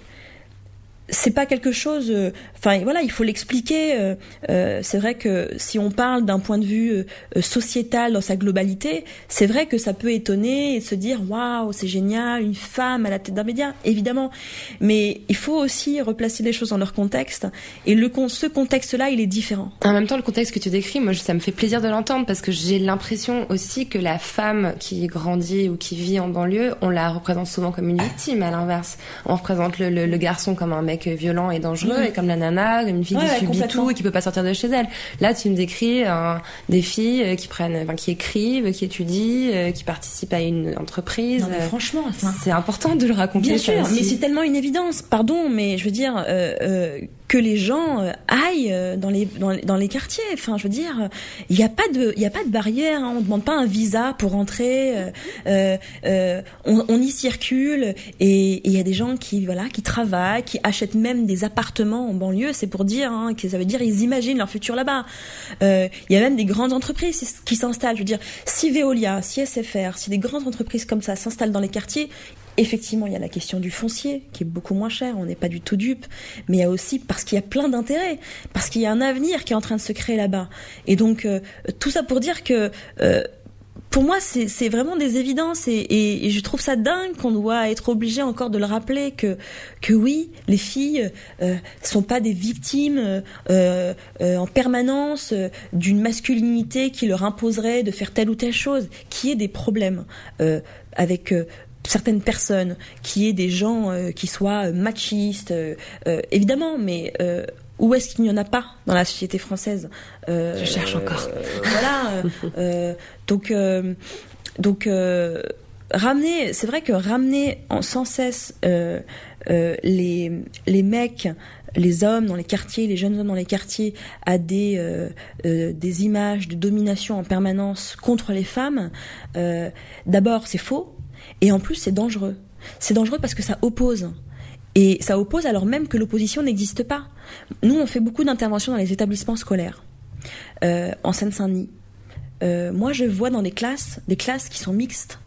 c'est pas quelque chose. euh, Enfin voilà, il faut l'expliquer. euh, euh, c'est vrai que si on parle d'un point de vue euh, euh, sociétal dans sa globalité, c'est vrai que ça peut étonner et se dire waouh, c'est génial, une femme à la tête d'un média, évidemment. Mais il faut aussi replacer les choses dans leur contexte. Et le con- ce contexte-là, il est différent. En même temps, le contexte que tu décris, moi, ça me fait plaisir de l'entendre parce que j'ai l'impression aussi que la femme qui grandit ou qui vit en banlieue, on la représente souvent comme une victime. À l'inverse, on représente le, le- le garçon comme un mec violent et dangereux, et comme la nana, comme une fille Ouais, qui subit tout et qui peut pas sortir de chez elle. Là, tu me décris euh, des filles euh, qui prennent, enfin, qui écrivent, qui étudient, euh, qui participent à une entreprise. Non, mais Euh, franchement, enfin. c'est important de le raconter. Bien ça sûr, aussi. mais c'est tellement une évidence. Pardon, mais je veux dire euh, euh, que les gens euh, aillent euh, dans les dans, les- quartiers. Enfin, je veux dire, il n'y a pas de a pas de barrière. Hein. On demande pas un visa pour rentrer. euh, on, y circule et il y a des gens qui voilà qui travaillent, qui achètent même des appartements en banlieue. C'est pour dire hein, que ça veut dire ils imaginent leur futur là-bas. Il y a même des grandes entreprises qui s'installent. Je veux dire, si Veolia, si SFR, si des grandes entreprises comme ça s'installent dans les quartiers, Effectivement, il y a la question du foncier, qui est beaucoup moins cher, on n'est pas du tout dupe, mais il y a aussi parce qu'il y a plein d'intérêts, parce qu'il y a un avenir qui est en train de se créer là-bas. Et donc, euh, tout ça pour dire que, euh, pour moi, c'est vraiment des évidences, et, et- et je trouve ça dingue qu'on doit être obligé encore de le rappeler, que, que oui, les filles euh, sont pas des victimes euh, euh, en permanence euh, d'une masculinité qui leur imposerait de faire telle ou telle chose, qui est des problèmes euh, avec... certaines personnes, qui est des gens euh, qui soient euh, machistes, euh, évidemment, mais où est-ce qu'il n'y en a pas dans la société française Je cherche encore. voilà. donc, donc ramener, c'est vrai que ramener en, sans cesse euh, euh, les les mecs, les hommes dans les quartiers, les jeunes hommes dans les quartiers, à des euh, des images de domination en permanence contre les femmes. D'abord, c'est faux, et en plus, c'est dangereux. C'est dangereux parce que ça oppose. Et ça oppose alors même que l'opposition n'existe pas. Nous, on fait beaucoup d'interventions dans les établissements scolaires, euh, en Seine-Saint-Denis. Euh, moi, je vois dans des classes, des classes qui sont mixtes.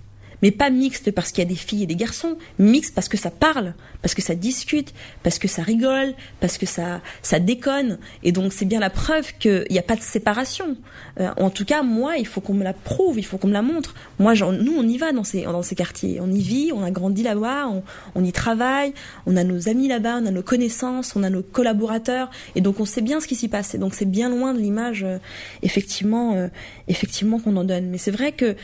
Mais pas mixtes parce qu'il y a des filles et des garçons, mixtes parce que ça parle, parce que ça discute, parce que ça rigole, parce que ça, ça déconne. Et donc, c'est bien la preuve qu'il n'y a pas de séparation. Euh, en tout cas, moi, il faut qu'on me la prouve, il faut qu'on me la montre. Moi, j'en- nous, on y va dans ces, dans ces quartiers. On y vit, on a grandi là-bas, on, on y travaille, on a nos amis là-bas, on a nos connaissances, on a nos collaborateurs. Et donc, on sait bien ce qui s'y passe. Et donc, c'est bien loin de l'image, euh, effectivement, euh, effectivement, qu'on en donne. Mais c'est vrai que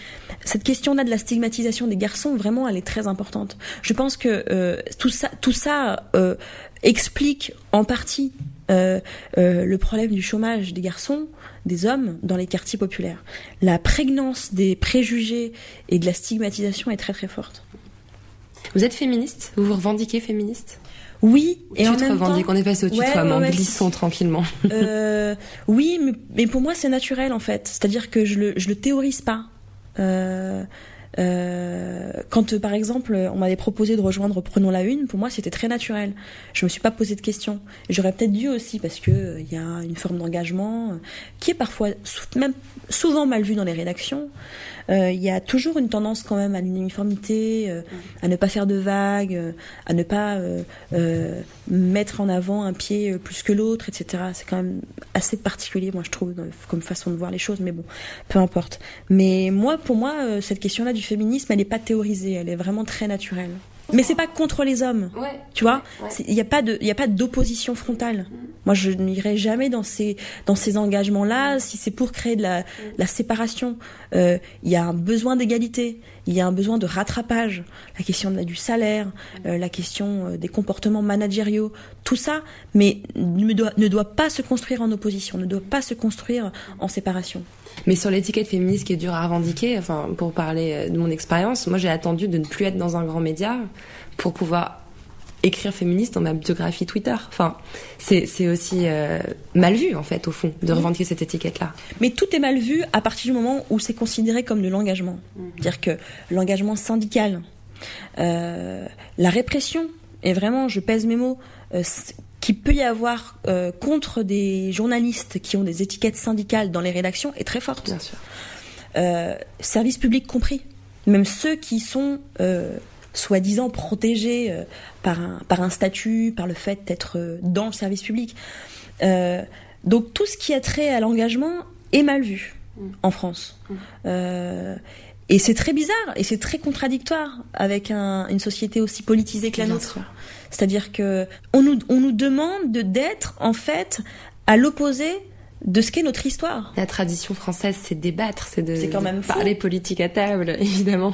cette question-là de la stigmatisation des garçons, vraiment, elle est très importante. Je pense que euh, tout ça, tout ça euh, explique en partie euh, euh, le problème du chômage des garçons, des hommes dans les quartiers populaires. La prégnance des préjugés et de la stigmatisation est très très forte. Vous êtes féministe? Vous vous revendiquez féministe? Oui, et tu en te même revendiques, temps, on est passé au tutoiement, ouais, ouais, glissons tranquillement. euh, oui, mais, mais pour moi c'est naturel en fait. C'est-à-dire que je le, je le théorise pas. Euh, euh, quand par exemple on m'avait proposé de rejoindre Prenons la Une, pour moi c'était très naturel. Je me suis pas posé de questions. J'aurais peut-être dû aussi parce que euh, il y a une forme d'engagement euh, qui est parfois même souvent mal vue dans les rédactions. Euh, Il y a toujours une tendance quand même à l'uniformité, euh, à ne pas faire de vagues, euh, à ne pas mettre en avant un pied plus que l'autre, etc. C'est quand même assez particulier, moi je trouve, comme façon de voir les choses, mais bon, peu importe. Mais moi, pour moi, cette question-là du féminisme, elle n'est pas théorisée, elle est vraiment très naturelle. Mais c'est pas contre les hommes. Ouais. Tu vois, il n'y a pas de, il a pas d'opposition frontale. Moi, je n'irai jamais dans ces, dans ces engagements-là si c'est pour créer de la, la séparation. Euh, Il y a un besoin d'égalité, il y a un besoin de rattrapage, la question de du salaire, euh, la question euh, des comportements managériaux, tout ça, mais ne doit, ne doit pas se construire en opposition, ne doit pas se construire en séparation. Mais sur l'étiquette féministe qui est dure à revendiquer, enfin, pour parler euh, de mon expérience, moi j'ai attendu de ne plus être dans un grand média pour pouvoir écrire féministe dans ma biographie Twitter. Enfin, c'est aussi euh, mal vu en fait au fond de revendiquer cette étiquette-là. Mais tout est mal vu à partir du moment où c'est considéré comme de l'engagement. C'est-à-dire que l'engagement syndical, euh, la répression, et vraiment, je pèse mes mots, euh, qu'il peut y avoir euh, contre des journalistes qui ont des étiquettes syndicales dans les rédactions est très forte. Bien sûr. Euh, service public compris. Même ceux qui sont euh, soi-disant protégés par, un, par un statut, par le fait d'être dans le service public. Donc tout ce qui a trait à l'engagement est mal vu en France. Euh, et c'est très bizarre et c'est très contradictoire avec un- une société aussi politisée que la nôtre. C'est-à-dire que on nous, on nous demande de d'être en fait à l'opposé de ce qu'est notre histoire. La tradition française, c'est débattre, c'est de, quand même parler politique à table, évidemment.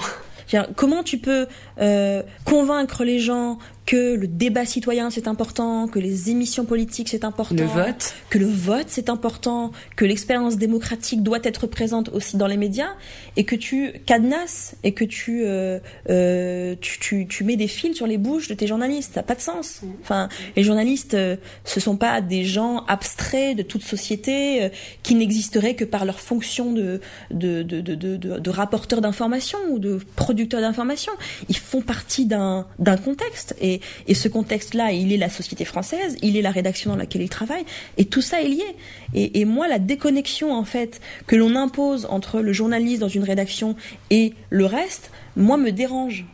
Comment tu peux euh, convaincre les gens que le débat citoyen c'est important, que les émissions politiques c'est important, Le vote. que le vote c'est important, que l'expérience démocratique doit être présente aussi dans les médias, et que tu cadenasses et que tu, euh, euh, tu, tu, tu mets des fils sur les bouches de tes journalistes. Ça n'a pas de sens. Enfin, les journalistes, euh, ce sont pas des gens abstraits de toute société euh, qui n'existeraient que par leur fonction de, de, de, de, de, de, rapporteurs d'informations ou de producteurs d'informations. Ils font partie d'un d'un contexte. Et, et ce contexte-là, il est la société française, il est la rédaction dans laquelle ils travaillent, et tout ça est lié. Et, moi, la déconnexion, en fait, que l'on impose entre le journaliste dans une rédaction et le reste, moi, me dérange.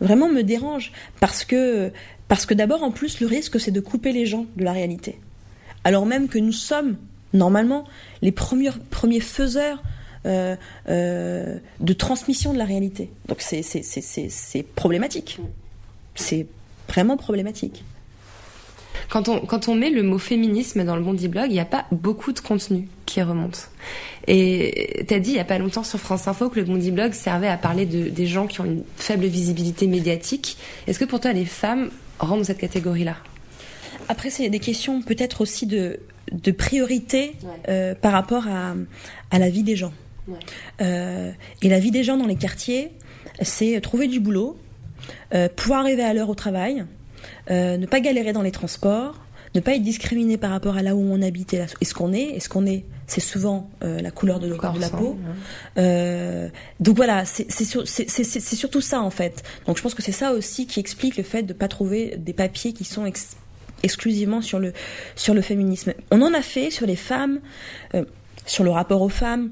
Vraiment me dérange. Parce que, parce que d'abord, en plus, le risque, c'est de couper les gens de la réalité. Alors même que nous sommes, normalement, les premiers, premiers faiseurs euh, euh, de transmission de la réalité. Donc c'est problématique. C'est vraiment problématique. Quand on, quand on met le mot féminisme dans le Bondi Blog, il n'y a pas beaucoup de contenu qui remonte. Et t'as dit il y a pas longtemps sur France Info que le Bondi Blog servait à parler de, des gens qui ont une faible visibilité médiatique. Est-ce que pour toi les femmes rentrent dans cette catégorie-là? Après, c'est des questions peut-être aussi de, de priorité Ouais. euh, par rapport à, à la vie des gens. Ouais. Euh, et la vie des gens dans les quartiers, c'est trouver du boulot, pouvoir arriver à l'heure au travail, euh, ne pas galérer dans les transports, ne pas être discriminé par rapport à là où on habite et, là- et ce qu'on est. Et ce qu'on est, c'est souvent euh, la couleur de, de la peau. Euh, donc voilà, c'est c'est sur- c'est- c'est- c'est- c'est surtout ça en fait. Donc je pense que c'est ça aussi qui explique le fait de pas trouver des papiers qui sont ex- exclusivement sur le sur le féminisme. On en a fait sur les femmes, euh, sur le rapport aux femmes,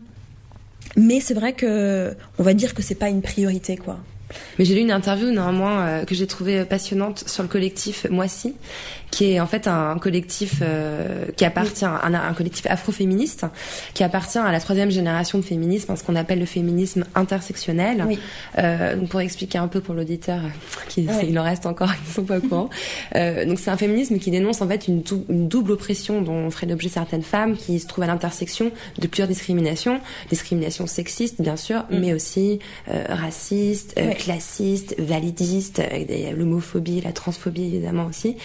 mais c'est vrai que on va dire que c'est pas une priorité quoi. Mais j'ai lu une interview néanmoins euh, que j'ai trouvée passionnante sur le collectif Moissy, qui est en fait un collectif euh, qui appartient à un, un collectif afroféministe, qui appartient à la troisième génération de féminisme, hein, ce qu'on appelle le féminisme intersectionnel. Oui. Euh, donc pour expliquer un peu pour l'auditeur, euh, qui Ouais. il en reste encore qui ne sont pas au courant. Euh, donc c'est un féminisme qui dénonce en fait une, dou- une double oppression dont ferait l'objet certaines femmes qui se trouvent à l'intersection de plusieurs discriminations, discriminations sexistes bien sûr, mais aussi euh, racistes, euh, Mm. Ouais. classistes, validistes, l'homophobie, la transphobie évidemment aussi.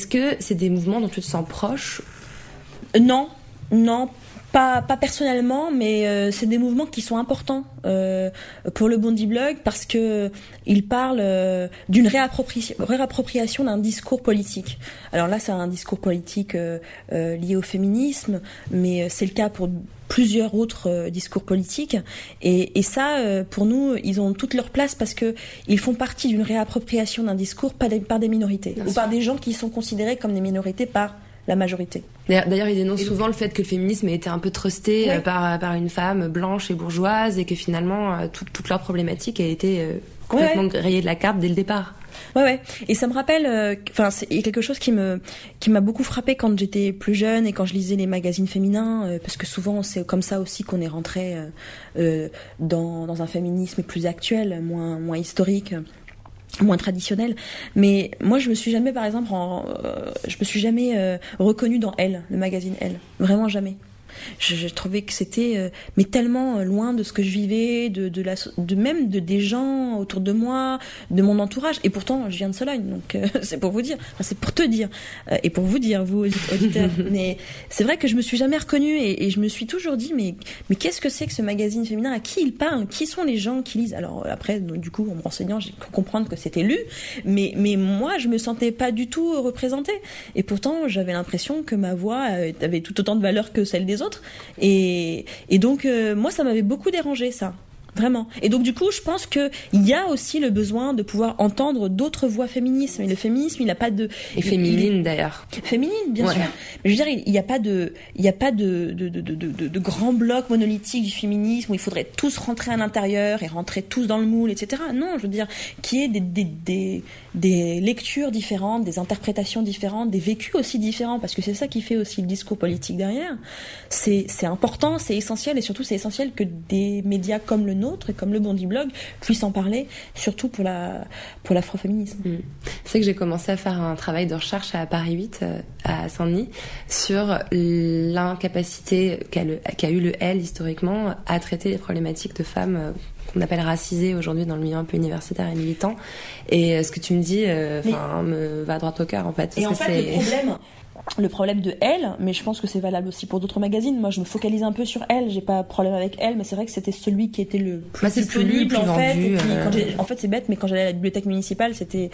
Est-ce que c'est des mouvements dont tu te sens proche? Non, non, pas, pas personnellement, mais euh, c'est des mouvements qui sont importants euh, pour le Bondi Blog parce que ils parlent euh, d'une réappropri- réappropriation d'un discours politique. Alors là, c'est un discours politique euh, euh, lié au féminisme, mais euh, c'est le cas pour plusieurs autres discours politiques. Et, et ça, euh, pour nous, ils ont toute leur place parce que ils font partie d'une réappropriation d'un discours par des, par des minorités Bien ou sûr. par des gens qui sont considérés comme des minorités par la majorité. D'ailleurs, il dénonce souvent le fait que le féminisme ait été un peu trusté euh, par, par une femme blanche et bourgeoise et que finalement euh, tout- toute leur problématique a été euh, complètement rayée de la carte dès le départ. Ouais, ouais. Et ça me rappelle, euh, enfin, c'est a quelque chose qui me, qui m'a beaucoup frappé quand j'étais plus jeune et quand je lisais les magazines féminins, euh, parce que souvent c'est comme ça aussi qu'on est rentré euh, dans, dans un féminisme plus actuel, moins, moins historique moins traditionnel. Mais moi je me suis jamais par exemple en, euh, je me suis jamais euh, reconnue dans Elle le magazine Elle vraiment jamais Je, je trouvais que c'était euh, mais tellement euh, loin de ce que je vivais, de, de la, de même de des gens autour de moi, de mon entourage. Et pourtant, je viens de Sologne, donc euh, c'est pour vous dire, enfin, c'est pour te dire euh, et pour vous dire, vous auditeurs. mais c'est vrai que je me suis jamais reconnue et, et je me suis toujours dit, mais mais qu'est-ce que c'est que ce magazine féminin? À qui il parle? Qui sont les gens qui lisent? Alors après, donc, du coup, en me renseignant, j'ai pu comprendre que c'était lu, mais mais moi, je me sentais pas du tout représentée. Et pourtant, j'avais l'impression que ma voix euh, avait tout autant de valeur que celle des autres. Et, donc, euh, moi, ça m'avait beaucoup dérangé, ça. Vraiment. Et donc du coup, je pense que il y a aussi le besoin de pouvoir entendre d'autres voix féminisme. Et le féminisme, il n'a pas de Et féminine d'ailleurs. féminine, bien Ouais. sûr. Mais je veux dire, il n'y a pas de, il y a pas de, de, de, de, de, grand bloc monolithique du féminisme où il faudrait tous rentrer à l'intérieur et rentrer tous dans le moule, etc. Non, je veux dire, qu'il y ait des, des, des, des lectures différentes, des interprétations différentes, des vécus aussi différents, parce que c'est ça qui fait aussi le discours politique derrière. C'est, c'est important, c'est essentiel, et surtout c'est essentiel que des médias comme le et comme le Bondi Blog puissent en parler, surtout pour la, pour l'afroféminisme. C'est que j'ai commencé à faire un travail de recherche à Paris 8, euh, à Saint-Denis, sur l'incapacité qu'a eu le L historiquement à traiter les problématiques de femmes euh, qu'on appelle racisées aujourd'hui dans le milieu un peu universitaire et militant. Et euh, ce que tu me dis, euh, me va droit au cœur en fait. Et en que fait, le problème, le problème de Elle, mais je pense que c'est valable aussi pour d'autres magazines. Moi, je me focalise un peu sur Elle. J'ai pas de problème avec Elle, mais c'est vrai que c'était celui qui était le plus Bah, c'est le plus lu, disponible en fait. vendu, Et puis, euh. quand en fait, c'est bête, mais quand j'allais à la bibliothèque municipale, c'était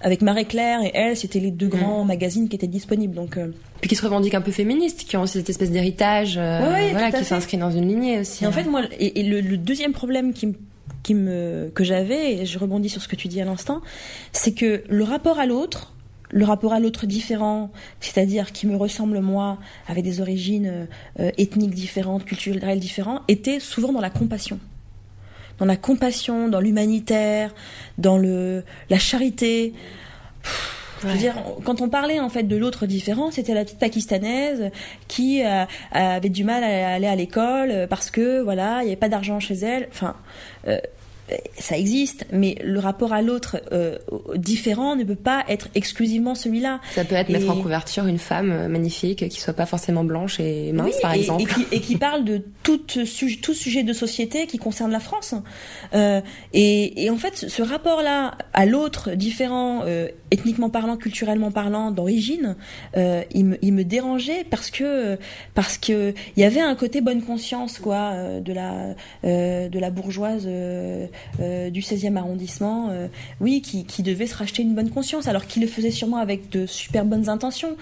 avec Marie Claire et Elle, c'était les deux Mm. grands magazines qui étaient disponibles. Donc, euh, Puis qui se revendiquent un peu féministes, qui ont aussi cette espèce d'héritage, euh, Ouais, ouais, voilà, qui s'inscrit dans une lignée aussi. Et en hein. fait, moi, et, et le, le deuxième problème qui me qui me que j'avais et je rebondis sur ce que tu dis à l'instant, c'est que le rapport à l'autre, le rapport à l'autre différent, c'est-à-dire qui me ressemble moi, avec des origines euh, ethniques différentes, culturelles différentes, était souvent dans la compassion. Dans la compassion, dans l'humanitaire, dans le la charité. Je veux Ouais. dire, quand on parlait en fait de l'autre différent, c'était la petite pakistanaise qui euh, avait du mal à aller à l'école parce que voilà, il n'y avait pas d'argent chez elle. Enfin, euh, ça existe, mais le rapport à l'autre euh, différent ne peut pas être exclusivement celui-là. Ça peut être mettre Et- en couverture une femme euh, magnifique qui soit pas forcément blanche et mince, Oui, par et, exemple. Et qui, et qui parle de tout, sujet, tout sujet de société qui concerne la France. Euh, et, et en fait, ce rapport-là à l'autre, différent, euh, ethniquement parlant, culturellement parlant, d'origine, euh, il, me, il me dérangeait parce que parce que il y avait un côté bonne conscience, quoi, euh, de la euh, de la bourgeoise euh, du 16e arrondissement, euh, oui, qui, qui devait se racheter une bonne conscience, alors qu'il le faisait sûrement avec de super bonnes intentions,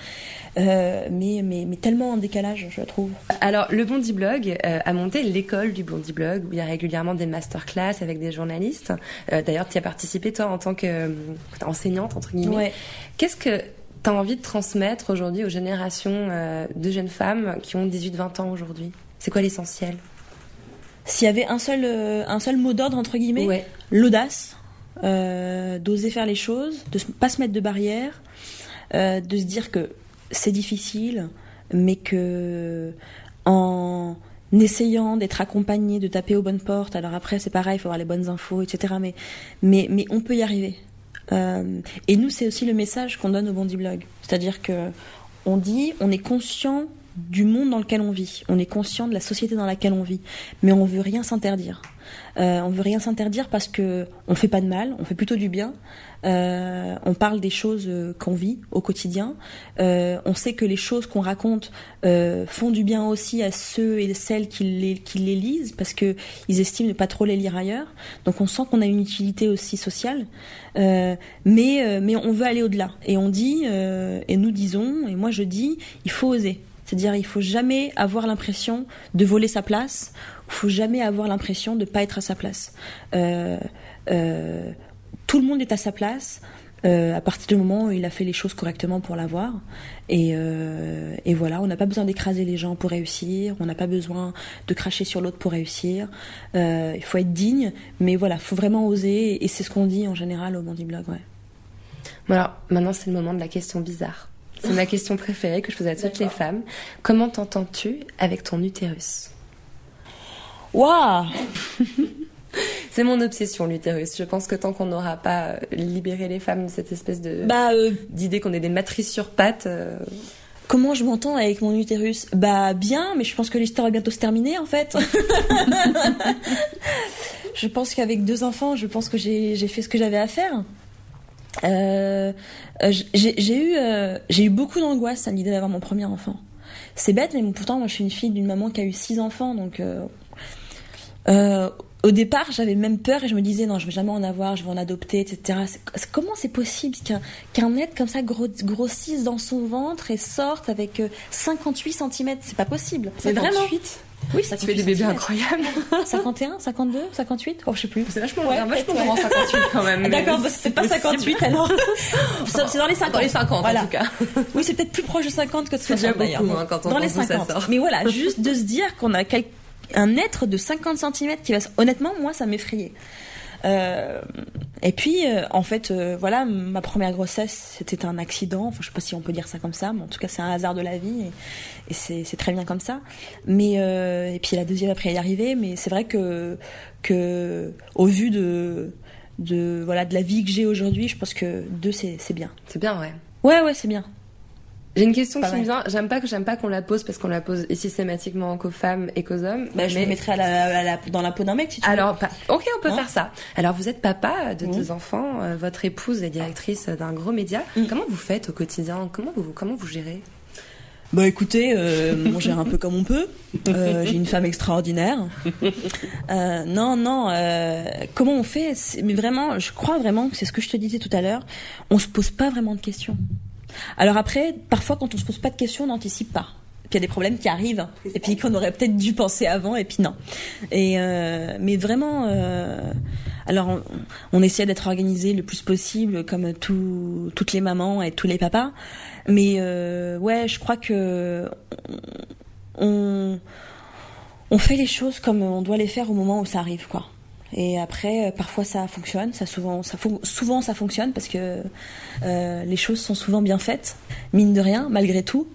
euh, mais, mais mais tellement en décalage, je trouve. Alors, le Bondi Blog a monté l'école du Bondi Blog, où il y a régulièrement des masterclass avec des journalistes. D'ailleurs, tu y as participé, toi, en tant qu'enseignante, entre guillemets. Ouais. Qu'est-ce que tu as envie de transmettre aujourd'hui aux générations de jeunes femmes qui ont 18-20 ans aujourd'hui? C'est quoi l'essentiel? S'il y avait un seul, euh, un seul mot d'ordre, entre guillemets, Ouais. l'audace, euh, d'oser faire les choses, de ne pas se mettre de barrières, euh, de se dire que c'est difficile, mais que en essayant d'être accompagné, de taper aux bonnes portes, alors après c'est pareil, il faut avoir les bonnes infos, etc. Mais, mais, mais on peut y arriver. Euh, et nous, c'est aussi le message qu'on donne au Bondi Blog. C'est-à-dire que on dit, on est conscient du monde dans lequel on vit, on est conscient de la société dans laquelle on vit, mais on veut rien s'interdire. Euh, on veut rien s'interdire parce que on fait pas de mal, on fait plutôt du bien. Euh, on parle des choses euh, qu'on vit au quotidien. Euh, on sait que les choses qu'on raconte font du bien aussi à ceux et celles qui les, qui les lisent parce que ils estiment ne pas trop les lire ailleurs. Donc on sent qu'on a une utilité aussi sociale. Mais mais on veut aller au-delà et on dit et nous disons et moi je dis il faut oser. C'est-à-dire, il faut jamais avoir l'impression de voler sa place. Il faut jamais avoir l'impression de pas être à sa place. Euh, euh, tout le monde est à sa place. euh, à partir du moment où il a fait les choses correctement pour l'avoir. Et, voilà, on n'a pas besoin d'écraser les gens pour réussir, on n'a pas besoin de cracher sur l'autre pour réussir. Il faut être digne, mais voilà, il faut vraiment oser, et c'est ce qu'on dit en général au Bondi Blog. Ouais. Alors, maintenant c'est le moment de la question bizarre. C'est ma question préférée que je pose à toutes les femmes. Comment t'entends-tu avec ton utérus? Waouh C'est mon obsession, l'utérus. Je pense que tant qu'on n'aura pas euh, libéré les femmes de cette espèce de Bah, euh, d'idée qu'on est des matrices sur pattes, euh, Comment je m'entends avec mon utérus? Bah bien, mais je pense que l'histoire va bientôt se terminer en fait. je pense qu'avec deux enfants, je pense que j'ai fait ce que j'avais à faire. Euh, euh j'ai eu euh, j'ai eu beaucoup d'angoisse à l'idée d'avoir mon premier enfant. C'est bête, mais pourtant moi je suis une fille d'une maman qui a eu six enfants, donc euh, au départ, j'avais même peur et je me disais non, je vais jamais en avoir, je vais en adopter, etc. comment c'est possible qu'un qu'un être comme ça grossisse dans son ventre et sorte avec 58 euh, cm C'est pas possible. C'est vraiment. Oui, ça tu fais des bébés incroyables. 51, 52, 58 Oh, je sais plus. C'est vachement, ouais, vachement grand 58 quand même. D'accord, bah, c'est pas 58 alors. c'est dans les 50. Dans les 50 voilà. en tout cas. Oui, c'est peut-être plus proche de 50 que de 60 d'ailleurs. Hein, dans les 50. Mais voilà, juste de se dire qu'on a un être de 50 cm qui va honnêtement moi ça m'effrayait euh, et puis euh, en fait euh, voilà ma première grossesse c'était un accident. Enfin je sais pas si on peut dire ça comme ça mais en tout cas c'est un hasard de la vie et, c'est très bien comme ça. Mais et puis la deuxième après elle est arrivée. Mais c'est vrai que que au vu de de voilà de la vie que j'ai aujourd'hui je pense que deux c'est bien. C'est bien ouais. Ouais ouais c'est bien j'ai une question qui me vient. J'aime pas que j'aime pas qu'on la pose parce qu'on la pose systématiquement qu'aux femmes et qu'aux hommes. Bah, je me mettrai dans la peau d'un mec si tu Alors, ok, on peut hein faire ça. Alors, vous êtes papa de deux enfants. Euh, votre épouse est directrice d'un gros média. Mm. Comment vous faites au quotidien? Comment vous comment vous gérez? Bah écoutez, euh, on gère un peu comme on peut. Euh, j'ai une femme extraordinaire. Euh, non, non. Euh, comment on fait? Mais vraiment, je crois vraiment que c'est ce que je te disais tout à l'heure. On se pose pas vraiment de questions. Alors après, parfois quand on se pose pas de questions, on n'anticipe pas. Puis il y a des problèmes qui arrivent, et puis qu'on aurait peut-être dû penser avant, et puis non. Et euh, mais vraiment, euh, alors on, on essaie d'être organisé le plus possible, comme tout, toutes les mamans et tous les papas. Mais euh, ouais, je crois que on, on fait les choses comme on doit les faire au moment où ça arrive, quoi. Et après, euh, parfois ça fonctionne, ça souvent, ça souvent ça fonctionne parce que euh, les choses sont souvent bien faites, mine de rien, malgré tout.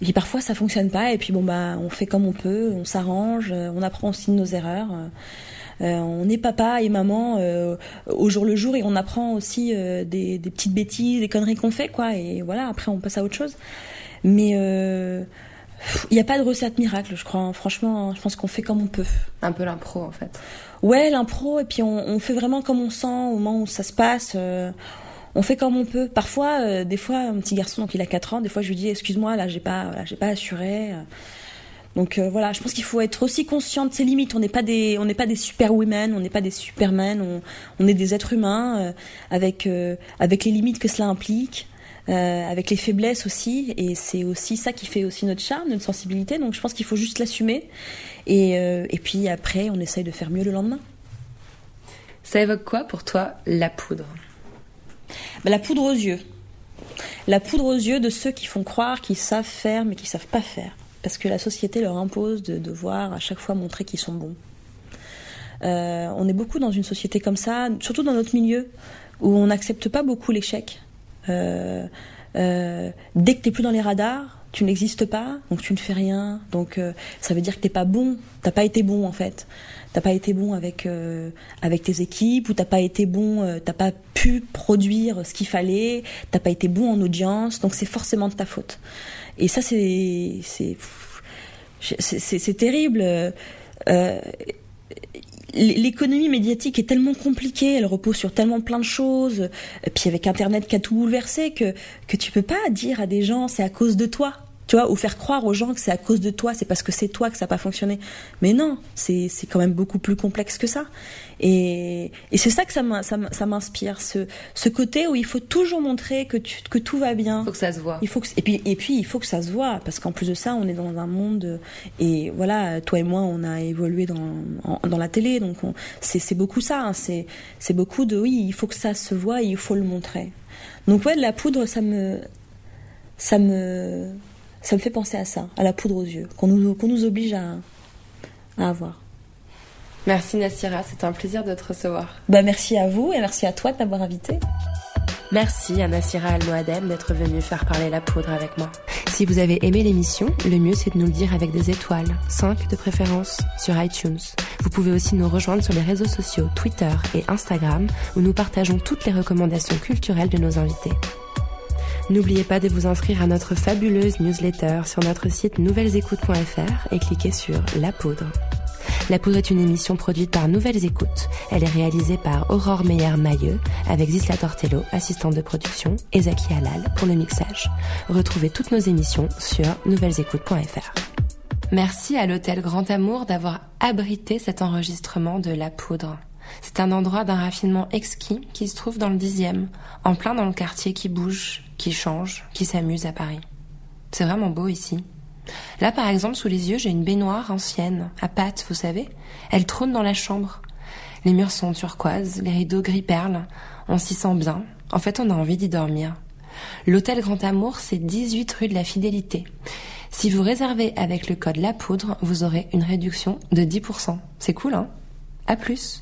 Et puis parfois ça fonctionne pas, et puis bon bah on fait comme on peut, on s'arrange, euh, on apprend aussi de nos erreurs. On est papa et maman au jour le jour et on apprend aussi des, des, petites bêtises, des conneries qu'on fait quoi. Et voilà, après on passe à autre chose. Mais il n'y a pas de recette miracle, je crois. Hein. Franchement, je pense qu'on fait comme on peut. Un peu l'impro en fait ouais, l'impro, et puis on, on, fait vraiment comme on sent au moment où ça se passe. Euh, on fait comme on peut. Parfois, euh, des fois, un petit garçon, donc il a 4 ans, des fois je lui dis, excuse-moi, là, j'ai pas, voilà, j'ai pas assuré. Donc euh, voilà, je pense qu'il faut être aussi conscient de ses limites. On n'est pas des, on n'est pas des superwomen, on n'est pas des supermen, on, on est des êtres humains avec avec les limites que cela implique. Avec les faiblesses aussi, et c'est aussi ça qui fait aussi notre charme, notre sensibilité. Donc je pense qu'il faut juste l'assumer et, euh, et puis après, on essaye de faire mieux le lendemain. Ça évoque quoi pour toi la poudre? Bah, La poudre aux yeux. La poudre aux yeux de ceux qui font croire qu'ils savent faire mais qui savent pas faire. Parce que la société leur impose de devoir à chaque fois montrer qu'ils sont bons. Euh, on est beaucoup dans une société comme ça, surtout dans notre milieu, où on n'accepte pas beaucoup l'échec. Euh, euh, dès que tu plus dans les radars, tu n'existes pas, donc tu ne fais rien. Donc euh, ça veut dire que t'es pas bon, t'as pas été bon en fait. T'as pas été bon avec euh, avec tes équipes ou t'as pas été bon, euh, t'as pas pu produire ce qu'il fallait, t'as pas été bon en audience, donc c'est forcément de ta faute. Et ça c'est c'est c'est terrible. L'économie médiatique est tellement compliquée, elle repose sur tellement plein de choses, et puis avec Internet qui a tout bouleversé, que, que tu peux pas dire à des gens c'est à cause de toi tu vois, ou faire croire aux gens que c'est à cause de toi, c'est parce que c'est toi que ça n'a pas fonctionné. Mais non, c'est quand même beaucoup plus complexe que ça. Et, et c'est ça que ça m'inspire, ce, ce côté où il faut toujours montrer que, tu, que tout va bien. Il faut que ça se voit. Il faut que, et, puis, et puis, il faut que ça se voit, parce qu'en plus de ça, on est dans un monde, et voilà, toi et moi, on a évolué dans, dans la télé, donc c'est beaucoup ça, hein, c'est beaucoup de, oui, il faut que ça se voit et il faut le montrer. Donc ouais, de la poudre, ça me... Ça me ça me fait penser à ça, à la poudre aux yeux, qu'on nous, qu'on nous oblige à, à avoir. Merci Nassira, c'était un plaisir de te recevoir. Bah, merci à vous et merci à toi de m'avoir invité. Merci à Nassira Al-Moadem d'être venue faire parler la poudre avec moi. Si vous avez aimé l'émission, le mieux c'est de nous le dire avec des étoiles, 5 de préférence, sur iTunes. Vous pouvez aussi nous rejoindre sur les réseaux sociaux Twitter et Instagram où nous partageons toutes les recommandations culturelles de nos invités. N'oubliez pas de vous inscrire à notre fabuleuse newsletter sur notre site nouvellesécoutes.fr et cliquez sur La Poudre. La Poudre est une émission produite par Nouvelles Écoutes. Elle est réalisée par Aurore Meyer-Mailleux avec Zisla Tortello, assistante de production, et Zaki Halal pour le mixage. Retrouvez toutes nos émissions sur nouvellesécoutes.fr. Merci à l'hôtel Grand Amour d'avoir abrité cet enregistrement de La Poudre. C'est un endroit d'un raffinement exquis qui se trouve dans le dixième, en plein dans le quartier qui bouge, qui change, qui s'amuse à Paris. C'est vraiment beau ici. Là, par exemple, sous les yeux, j'ai une baignoire ancienne, à pattes, vous savez. Elle trône dans la chambre. Les murs sont turquoises, les rideaux gris perle. On s'y sent bien. En fait, on a envie d'y dormir. L'hôtel Grand Amour, c'est 18 rue de la Fidélité. Si vous réservez avec le code La Poudre, vous aurez une réduction de 10%. C'est cool, hein? À plus